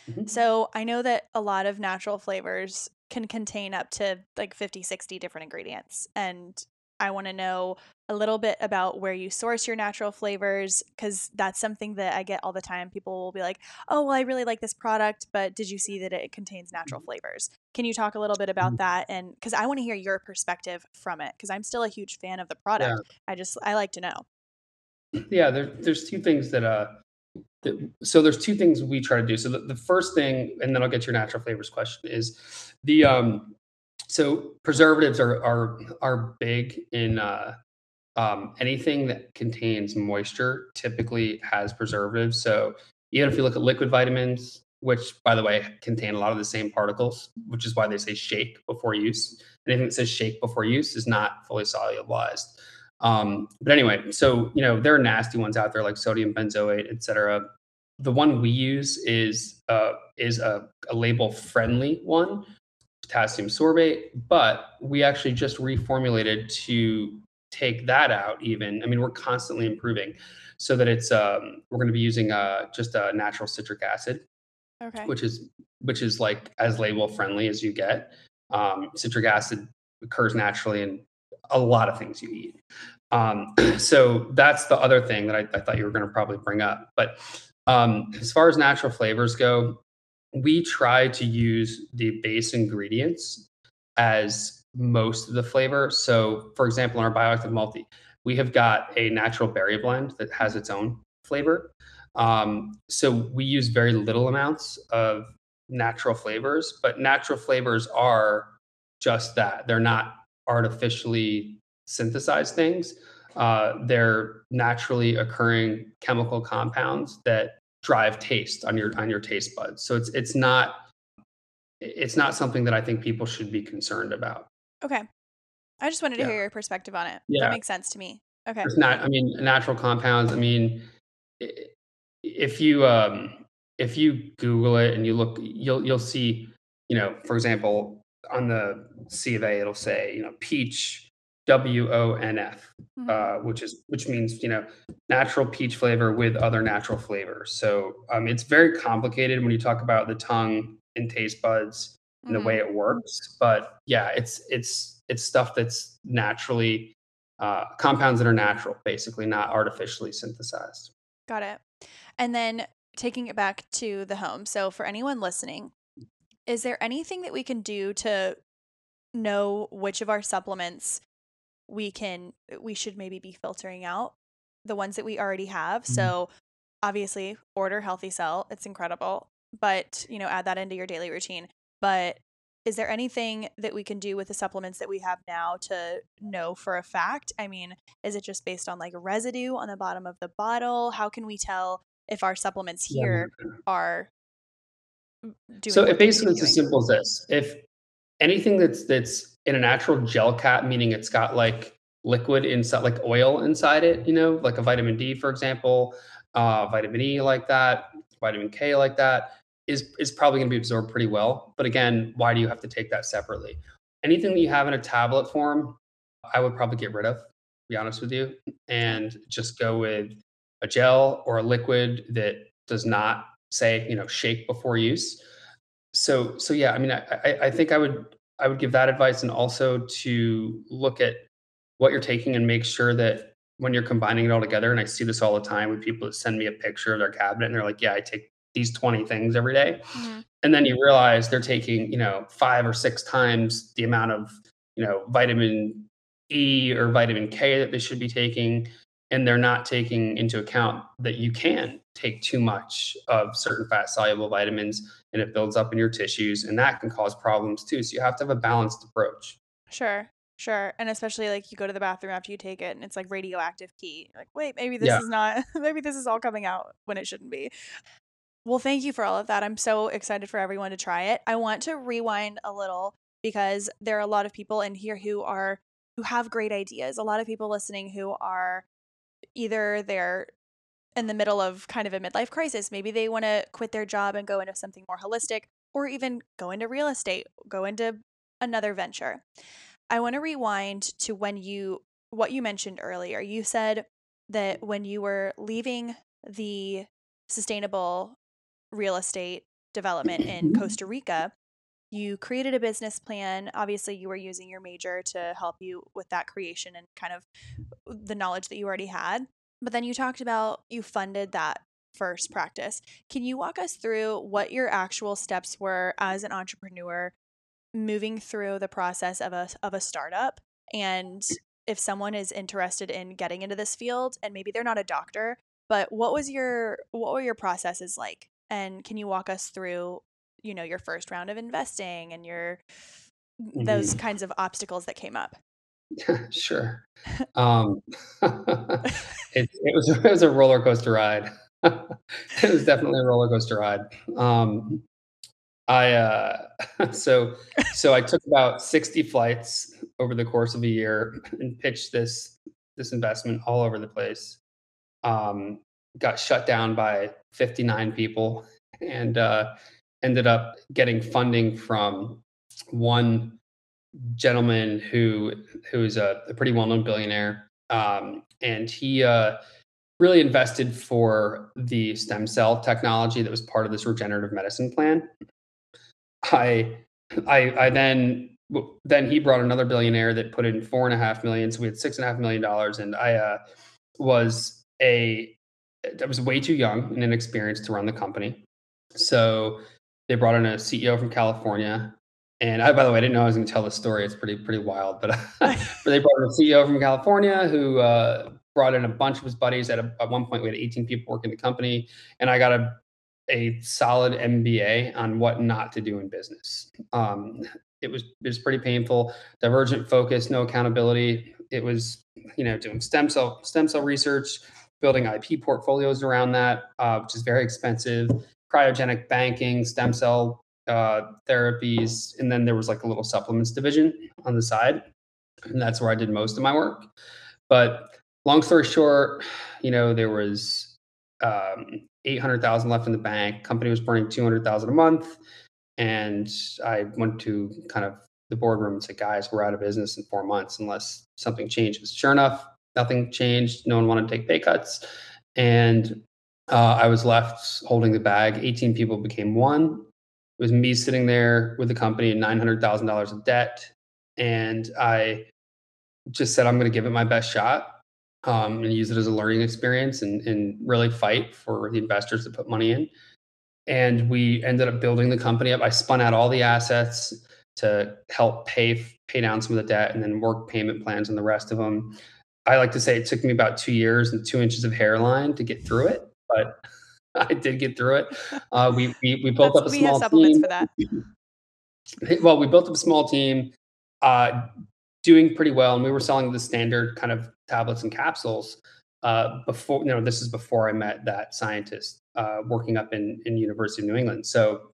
Mm-hmm. So I know that a lot of natural flavors can contain up to like 50, 60 different ingredients. And I want to know a little bit about where you source your natural flavors because that's something that I get all the time. People will be like, oh, well, I really like this product, but did you see that it contains natural mm-hmm. flavors? Can you talk a little bit about mm-hmm. that? And because I want to hear your perspective from it because I'm still a huge fan of the product. Yeah. I just, I like to know. Yeah, there, there's two things that uh, so there's two things we try to do. So the, the first thing, and then I'll get your natural flavors question, is the um, so preservatives are are are big in uh, um, anything that contains moisture typically has preservatives. So even if you look at liquid vitamins, which by the way contain a lot of the same particles, which is why they say shake before use. Anything that says shake before use is not fully solubilized. Um, but anyway, so you know there are nasty ones out there like sodium benzoate, et cetera. The one we use is uh, is a, a label friendly one, potassium sorbate, but we actually just reformulated to take that out. Even I mean, we're constantly improving so that it's um, we're going to be using uh, just a natural citric acid, okay. which is which is like as label friendly as you get. Um, citric acid occurs naturally in a lot of things you eat. Um, so that's the other thing that I, I thought you were going to probably bring up. But um, as far as natural flavors go, we try to use the base ingredients as most of the flavor. So, for example, in our bioactive multi, we have got a natural berry blend that has its own flavor. Um, so we use very little amounts of natural flavors, but natural flavors are just that. They're not artificially synthesized things. Uh, they're naturally occurring chemical compounds that drive taste on your on your taste buds. So it's it's not it's not something that I think people should be concerned about. Okay. I just wanted to yeah. hear your perspective on it. Yeah. That makes sense to me. Okay. It's not I mean natural compounds, I mean if you um if you google it and you look you'll you'll see, you know, for example, on the C of A it'll say, you know, peach W O N F, Mhm. uh, which is which means you know natural peach flavor with other natural flavors. So um, it's very complicated when you talk about the tongue and taste buds and the Mhm. way it works. But yeah, it's it's it's stuff that's naturally uh, compounds that are natural, basically not artificially synthesized. Got it. And then taking it back to the home. So, for anyone listening, is there anything that we can do to know which of our supplements we can we should maybe be filtering out the ones that we already have? Mhm. So, obviously, order Healthy Cell. It's incredible. But, you know, add that into your daily routine. But is there anything that we can do with the supplements that we have now to know for a fact? I mean, is it just based on like residue on the bottom of the bottle? How can we tell if our supplements Yeah. here are m- doing So it basically it's as simple as this. If anything that's that's in a natural gel cap, meaning it's got like liquid inside, like oil inside it, you know, like a vitamin D, for example, uh, vitamin E like that, vitamin K like that, is is probably going to be absorbed pretty well. But again, why do you have to take that separately? Anything that you have in a tablet form, I would probably get rid of. Be honest with you, and just go with a gel or a liquid that does not say you know shake before use. So so yeah i mean I, I i think i would i would give that advice and also to look at what you're taking and make sure that when you're combining it all together and i see this all the time with people that send me a picture of their cabinet and they're like yeah i take these 20 things every day. Mhm. and then you realize they're taking you know five or six times the amount of you know vitamin e or vitamin k that they should be taking and they're not taking into account that you can take too much of certain fat soluble vitamins and it builds up in your tissues and that can cause problems too so you have to have a balanced approach Sure, sure. And especially like you go to the bathroom after you take it and it's like radioactive pee. You're like, wait, maybe this yeah is not, maybe this is all coming out when it shouldn't be. Well, thank you for all of that. I'm so excited for everyone to try it. I want to rewind a little because there are a lot of people in here who are who have great ideas. A lot of people listening who are either they're in the middle of kind of a midlife crisis. Maybe they want to quit their job and go into something more holistic or even go into real estate, go into another venture. I want to rewind to when you what you mentioned earlier. You said that when you were leaving the sustainable real estate development in Costa Rica, you created a business plan. Obviously, you were using your major to help you with that creation and kind of uh, the knowledge that you already had. But then you talked about you funded that first practice. Can you walk us through what your actual steps were as an entrepreneur moving through the process of a of a startup and if someone is interested in getting into this field and maybe they're not a doctor, but what was your what were your processes like? And can you walk us through, you know, your first round of investing and your those Mhm. kinds of obstacles that came up? sure um it, it was it was a roller coaster ride it was definitely a roller coaster ride um I uh so so I took about 60 flights over the course of a year and pitched this this investment all over the place. Um got shut down by 59 people and uh ended up getting funding from one gentleman who who is a, a pretty well-known billionaire. Um and he uh really invested for the stem cell technology that was part of this regenerative medicine plan I I I then then he brought another billionaire that put in four and a half million, so we had six and a half million dollars, and I uh, was a I was way too young and inexperienced to run the company, so they brought in a CEO from California. And I, by the way, I didn't know I was going to tell this story. It's pretty pretty wild, but but they brought in a CEO from California who uh, brought in a bunch of his buddies. At, a, at one point, we had 18 people working the company, and I got a a solid MBA on what not to do in business. Um, it was it was pretty painful. Divergent focus, no accountability. It was you know doing stem cell stem cell research, building IP portfolios around that, uh, which is very expensive. Cryogenic banking, stem cell uh, therapies, and then there was like a little supplements division on the side, and that's where I did most of my work. But long story short, you know there was um, 800,000 left in the bank. Company was burning 200,000 a month. And I went to kind of the boardroom and said, guys, we're out of business in four months unless something changes. Sure enough, nothing changed. No one wanted to take pay cuts. And uh, I was left holding the bag. 18 people became one. It was me sitting there with the company and $900,000 of debt. And I just said, I'm going to give it my best shot um, and use it as a learning experience and, and really fight for the investors to put money in. And we ended up building the company up. I spun out all the assets to help pay pay down some of the debt and then work payment plans on the rest of them. I like to say it took me about two years and two inches of hairline to get through it, but I did get through it. Uh, we, we, we built up a we small have supplements team. for that. Well, we built up a small team, uh, doing pretty well, and we were selling the standard kind of tablets and capsules. Uh, before, you know, this is before I met that scientist uh, working up in in University of New England. So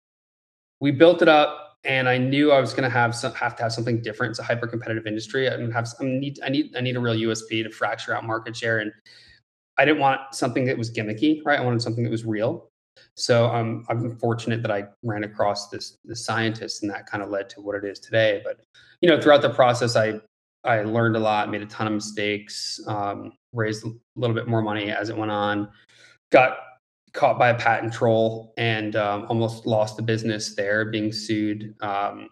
we built it up, and I knew I was going to have some have to have something different. It's a hyper competitive industry. I'm have I need I need I need a real USP to fracture out market share, and I didn't want something that was gimmicky, right? I wanted something that was real. So um, I'm fortunate that I ran across this this scientist, and that kind of led to what it is today. But you know, throughout the process, I I learned a lot, made a ton of mistakes, um, raised a little bit more money as it went on, got caught by a patent troll, and um, almost lost the business there, being sued. Um,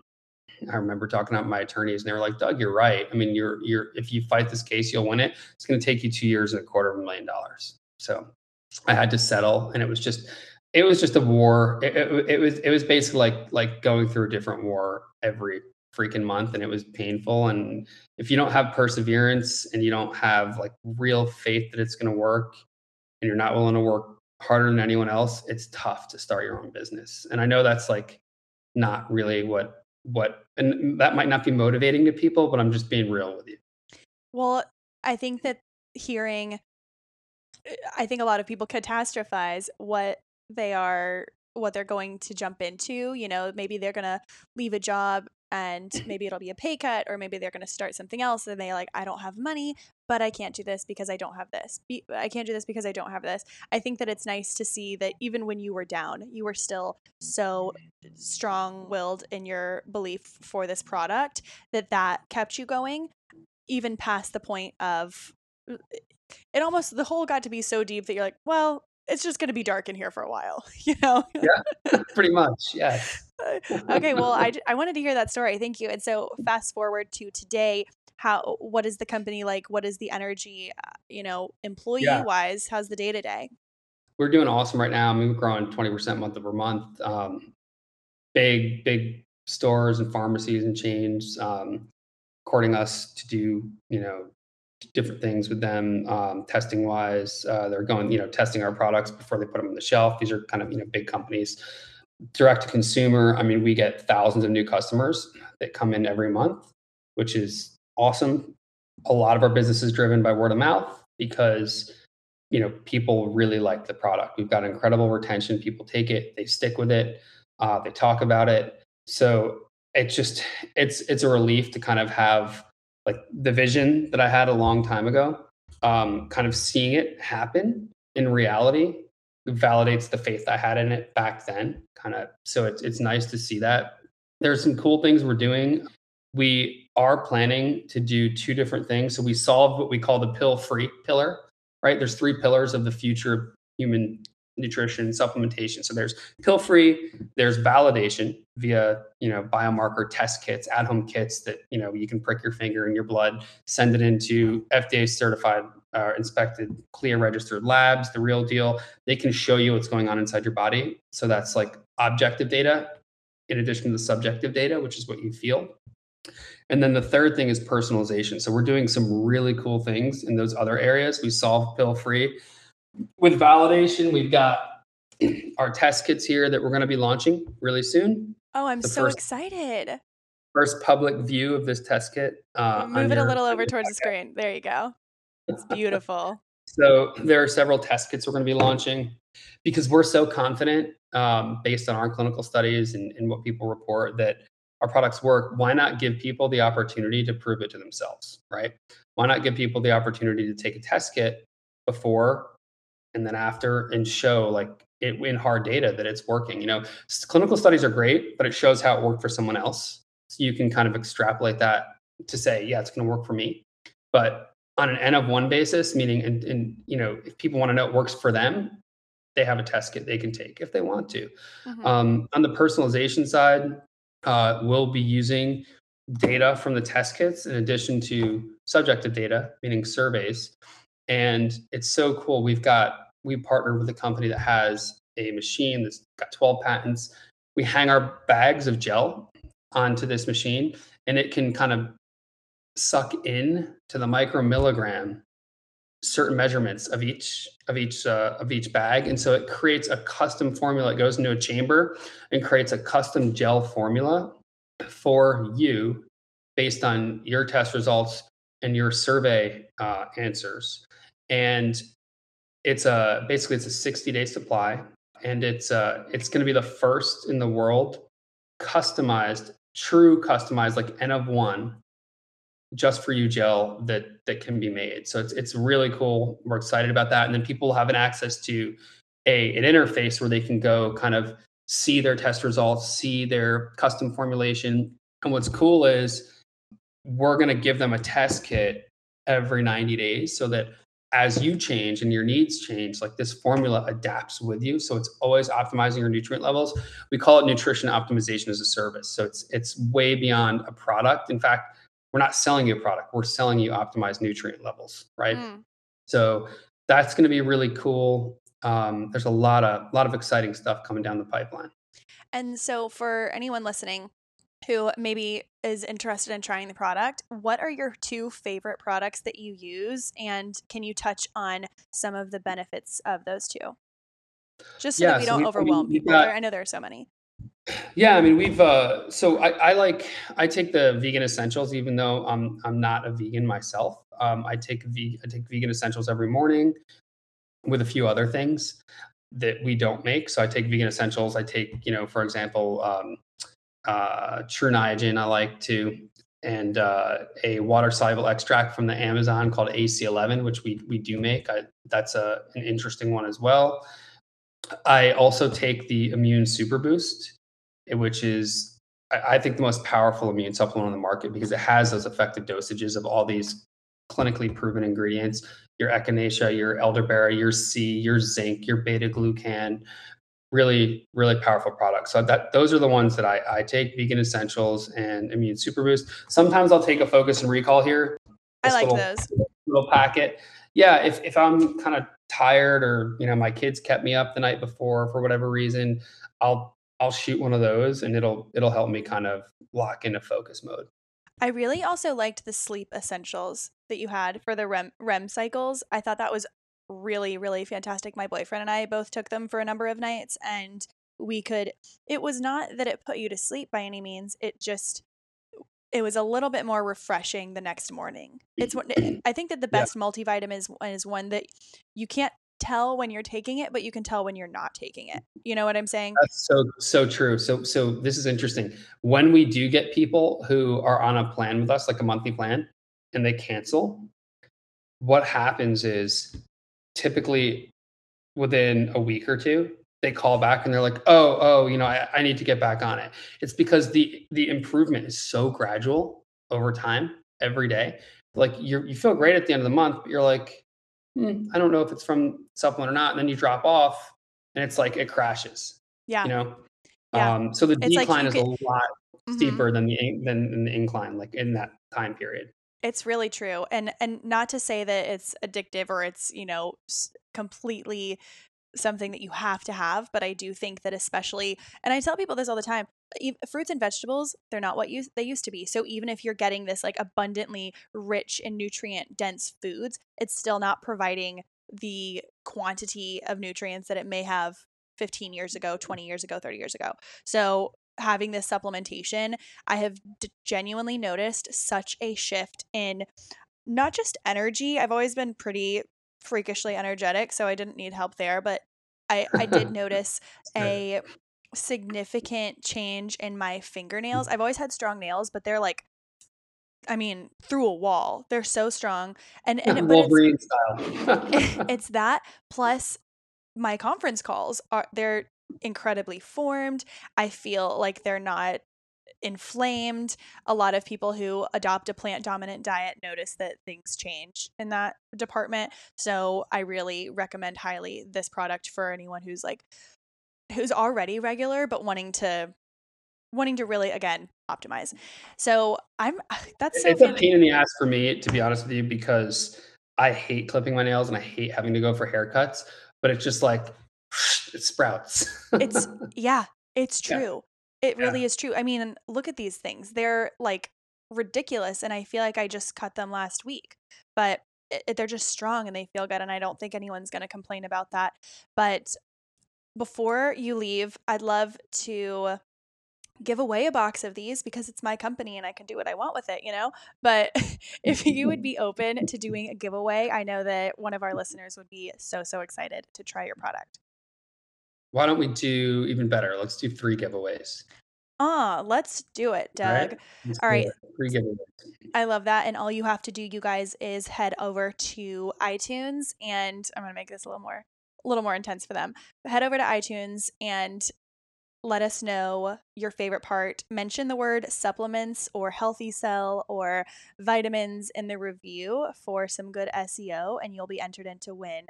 I remember talking to my attorneys, and they were like, "Doug, you're right. I mean, you're you're if you fight this case, you'll win it. It's going to take you two years and a quarter of a million dollars." So I had to settle, and it was just it was just a war. It, it, it was it was basically like like going through a different war every freaking month and it was painful and if you don't have perseverance and you don't have like real faith that it's going to work and you're not willing to work harder than anyone else it's tough to start your own business and i know that's like not really what what and that might not be motivating to people but i'm just being real with you Well, I think that hearing, eh, I think a lot of people catastrophize what they are, what they're going to jump into. You know, maybe they're going to leave a job and maybe it'll be a pay cut, or maybe they're going to start something else and they like, I don't have money, but I can't do this because I don't have this. Be- I can't do this because I don't have this. I think that it's nice to see that even when you were down, you were still so strong willed in your belief for this product that that kept you going even past the point of uh, it almost the hole got to be so deep that you're like well it's just going to be dark in here for a while you know yeah, pretty much yes okay well I, I wanted to hear that story thank you and so fast forward to today how what is the company like what is the energy uh, you know employee wise how's the day to day we're doing awesome right now. I mean, we're growing 20% month over month. Um, big, big stores and pharmacies and chains um, courting us to do, you know, different things with them, um, testing wise. Uh, they're going, you know, testing our products before they put them on the shelf. These are kind of, you know, big companies. Direct to consumer, I mean, we get thousands of new customers that come in every month, which is awesome. A lot of our business is driven by word of mouth because you know people really like the product we've got incredible retention people take it they stick with it uh, they talk about it so it's just it's it's a relief to kind of have like the vision that i had a long time ago um, kind of seeing it happen in reality validates the faith i had in it back then kind of so it's, it's nice to see that. There's some cool things we're doing. We are planning to do two different things. So we solved what we call the pill free pillar right? There's three pillars of the future human nutrition supplementation. So there's pill free, there's validation via, you know, biomarker test kits, at home kits that, you know, you can prick your finger in your blood, send it into FDA certified uh, inspected CLIA registered labs, the real deal. They can show you what's going on inside your body. So that's like objective data in addition to the subjective data, which is what you feel. And then the third thing is personalization. So we're doing some really cool things in those other areas. We solve pill free. With validation, we've got our test kits here that we're going to be launching really soon. oh i'm The so first- excited First public view of this test kit. Uh, move it a little over towards the screen there you go it's beautiful So there are several test kits we're going to be launching because we're so confident um, based on our clinical studies and, and what people report that our products work. Why not give people the opportunity to prove it to themselves, right? Why not give people the opportunity to take a test kit before and then after and show like it in hard data that it's working? You know, clinical studies are great, but it shows how it worked for someone else. So you can kind of extrapolate that to say, yeah, it's going to work for me. But on an N of one basis, meaning, and, and you know, if people want to know it works for them, they have a test kit they can take if they want to. Mm-hmm. Um, on the personalization side, uh, we'll be using data from the test kits in addition to subjective data, meaning surveys. And it's so cool. We've got, we partnered with a company that has a machine that's got 12 patents. We hang our bags of gel onto this machine and it can kind of suck in to the micromilligram certain measurements of each of each uh, of each bag. And so it creates a custom formula. It goes into a chamber and creates a custom gel formula for you based on your test results and your survey uh, answers. And it's a basically it's a 60 day supply and it's uh it's going to be the first in the world customized true customized like n of one just for you gel that that can be made. So it's it's really cool. We're excited about that. And then people have an access to a an interface where they can go kind of see their test results see their custom formulation. And what's cool is we're going to give them a test kit every 90 days so that as you change and your needs change, like this formula adapts with you. So it's always optimizing your nutrient levels. We call it nutrition optimization as a service. So it's it's way beyond a product. In fact, we're not selling you a product. We're selling you optimized nutrient levels, right? Mm. So that's going to be really cool. Um, there's a lot of lot of exciting stuff coming down the pipeline. And so for anyone listening, who maybe is interested in trying the product, what are your two favorite products that you use? And can you touch on some of the benefits of those two? Just so yeah, that we so don't we, overwhelm people. Got, I know there are so many. Yeah, I mean, we've uh, so I, I, like I take the vegan essentials, even though I'm I'm not a vegan myself. Um, I take ve- I take vegan essentials every morning with a few other things that we don't make. So I take vegan essentials. I take, you know, for example, um, uh, Tru Niagen I like to, and uh, a water soluble extract from the Amazon called AC11, which we we do make. I, that's a an interesting one as well. I also take the Immune Super Boost, which is I, I think the most powerful immune supplement on the market because it has those effective dosages of all these clinically proven ingredients your echinacea, your elderberry, your C, your zinc, your beta glucan, really really powerful products. So that those are the ones that i, I take vegan essentials and immune super boost. Sometimes i'll take a focus and recall here. I like little, those. little packet. Yeah if, if i'm kind of tired or you know my kids kept me up the night before for whatever reason i'll i'll shoot one of those and it'll it'll help me kind of lock into focus mode. I really also liked the sleep essentials that you had for the REM REM cycles. I thought that was really, really fantastic. My boyfriend and I both took them for a number of nights, and we could, it was not that it put you to sleep by any means. It just, it was a little bit more refreshing the next morning. It's what eh, I think that the best yeah. multivitamin is, is one that you can't tell when you're taking it, but you can tell when you're not taking it. You know what I'm saying? That's so so true. So so this is interesting. When we do get people who are on a plan with us, like a monthly plan, and they cancel, what happens is typically within a week or two they call back and they're like oh oh you know I, I need to get back on it. It's because the the improvement is so gradual over time every day. Like you you feel great at the end of the month but you're like hmm, i don't know if it's from supplement or not. And then you drop off and it's like it crashes yeah. you know? Yeah. um so the it's decline like is could, a lot mm-hmm. steeper than the than, than the incline like in that time period it's really true. And and not to say that it's addictive or it's, you know, completely something that you have to have, but I do think that especially and I tell people this all the time, fruits and vegetables, they're not what you, they used to be. So even if you're getting this like abundantly rich and nutrient dense foods, it's still not providing the quantity of nutrients that it may have 15 years ago, 20 years ago, 30 years ago. So having this supplementation, I have d- genuinely noticed such a shift in not just energy. I've always been pretty freakishly energetic, so I didn't need help there, but I I did notice a significant change in my fingernails. Mm-hmm. I've always had strong nails, but they're like I mean, through a wall. They're so strong. And and Wolverine it's, style. it's that plus my conference calls are they're incredibly formed. I feel like they're not inflamed. A lot of people who adopt a plant dominant diet notice that things change in that department. So I really recommend highly this product for anyone who's like who's already regular but wanting to wanting to really again optimize. So I'm that's so it's a pain in the ass for me to be honest with you because I hate clipping my nails and I hate having to go for haircuts, but it's just like it sprouts. it's yeah, it's true. Yeah. It really yeah. is true. I mean, look at these things. They're like ridiculous and I feel like I just cut them last week. But it, they're just strong and they feel good and I don't think anyone's going to complain about that. But before you leave, I'd love to give away a box of these because it's my company and I can do what I want with it, you know? But if you would be open to doing a giveaway, I know that one of our listeners would be so, so excited to try your product. Why don't we do even better? Let's do three giveaways. Ah, let's do it, Doug. Right? All right. Three giveaways. I love that. And all you have to do, you guys, is head over to iTunes and I'm gonna make this a little more a little more intense for them. Head over to iTunes and let us know your favorite part. Mention the word supplements or healthy cell or vitamins in the review for some good SEO, and you'll be entered in to win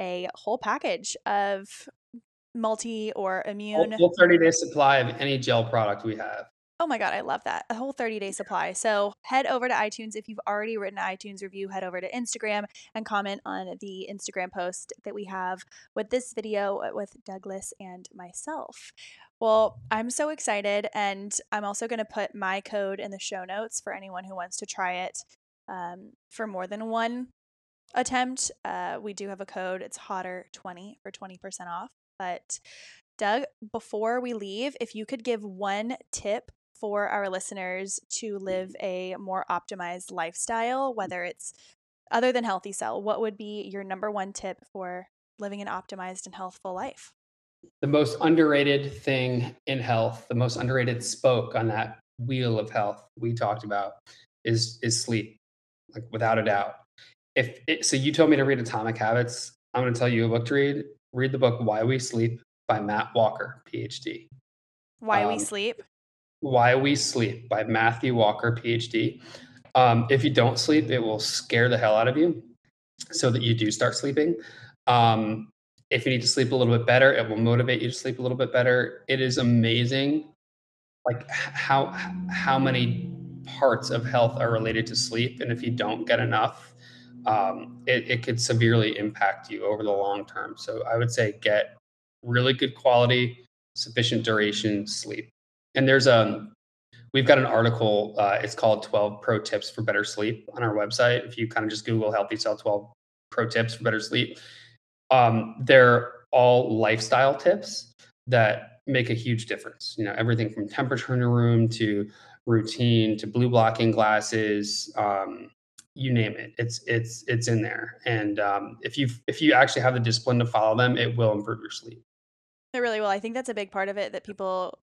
a whole package of multi or immune. Full 30 day supply of any gel product we have. Oh my God, I love that. A whole 30 day supply. So head over to iTunes. If you've already written an iTunes review, head over to Instagram and comment on the Instagram post that we have with this video with Douglas and myself. Well, I'm so excited. And I'm also going to put my code in the show notes for anyone who wants to try it um, for more than one attempt. Uh, we do have a code. It's hotter20 for 20% off. But Doug, before we leave, if you could give one tip for our listeners to live a more optimized lifestyle, mm. whether it's other than Healthy Cell, what would be your number one tip for living an optimized and healthful life? The most underrated thing in health, the most underrated spoke on that wheel of health we talked about is is sleep, like without a doubt. If it, so, you told me to read Atomic Habits. I'm going to tell you a book to read. Read the book Why We Sleep by Matt Walker, PhD. Why um, We Sleep. Why We Sleep by Matthew Walker, PhD. Um, if you don't sleep, it will scare the hell out of you so that you do start sleeping. Um, if you need to sleep a little bit better, it will motivate you to sleep a little bit better. It is amazing like how how many parts of health are related to sleep and if you don't get enough um, it, it could severely impact you over the long term. So i would say get really good quality sufficient duration sleep. And there's a um, we've got an article uh, it's called 12 pro tips for better sleep on our website. If you kind of just google healthy cell 12 pro tips for better sleep um, they're all lifestyle tips that make a huge difference. You know everything from temperature in your room to routine to blue blocking glasses um, you name it it's it's it's in there and um, if you if you actually have the discipline to follow them it will improve your sleep it really will. I think that's a big part of it that people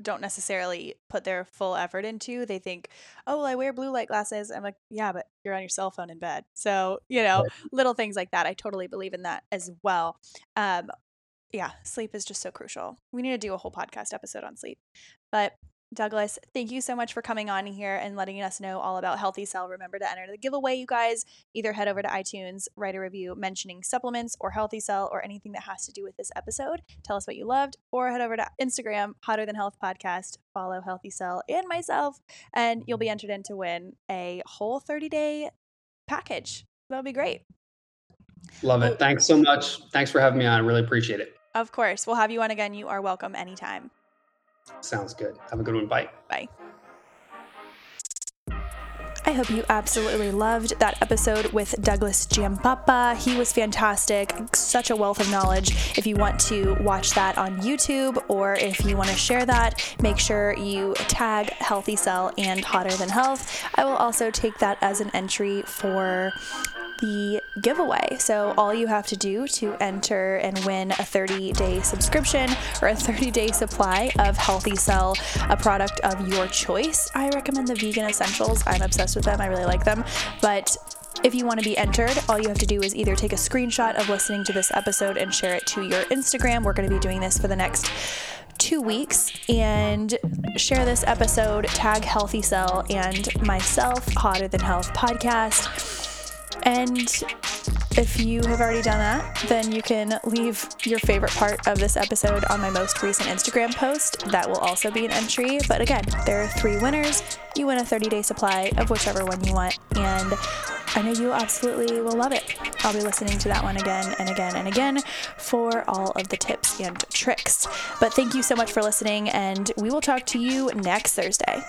don't necessarily put their full effort into. They think, oh, well, I wear blue light glasses. I'm like, yeah, but you're on your cell phone in bed. So, you know, right. little things like that. I totally believe in that as well. Um, yeah, sleep is just so crucial. We need to do a whole podcast episode on sleep. But Douglas, thank you so much for coming on here and letting us know all about Healthy Cell. Remember to enter the giveaway, you guys. Either head over to iTunes, write a review mentioning supplements or Healthy Cell or anything that has to do with this episode. Tell us what you loved, or head over to Instagram, Hotter Than Health Podcast. Follow Healthy Cell and myself, and you'll be mm-hmm. entered in to win a whole 30 day package. That'll be great. Love it. Thanks so much. Thanks for having me on. I really appreciate it. Of course. We'll have you on again. You are welcome anytime. Sounds good. Have a good one. Bye. Bye. I hope you absolutely loved that episode with Douglas Giampapa. He was fantastic, such a wealth of knowledge. If you want to watch that on YouTube or if you want to share that, make sure you tag Healthy Cell and Hotter Than Health. I will also take that as an entry for the giveaway. So, all you have to do to enter and win a 30 day subscription or a 30 day supply of Healthy Cell, a product of your choice. I recommend the vegan essentials. I'm obsessed with them, I really like them. But if you want to be entered, all you have to do is either take a screenshot of listening to this episode and share it to your Instagram. We're going to be doing this for the next two weeks and share this episode, tag Healthy Cell and myself, Hotter Than Health podcast. And if you have already done that, then you can leave your favorite part of this episode on my most recent Instagram post. That will also be an entry. But again, there are three winners. You win a 30 day supply of whichever one you want. And I know you absolutely will love it. I'll be listening to that one again and again and again for all of the tips and tricks. But thank you so much for listening, and we will talk to you next Thursday.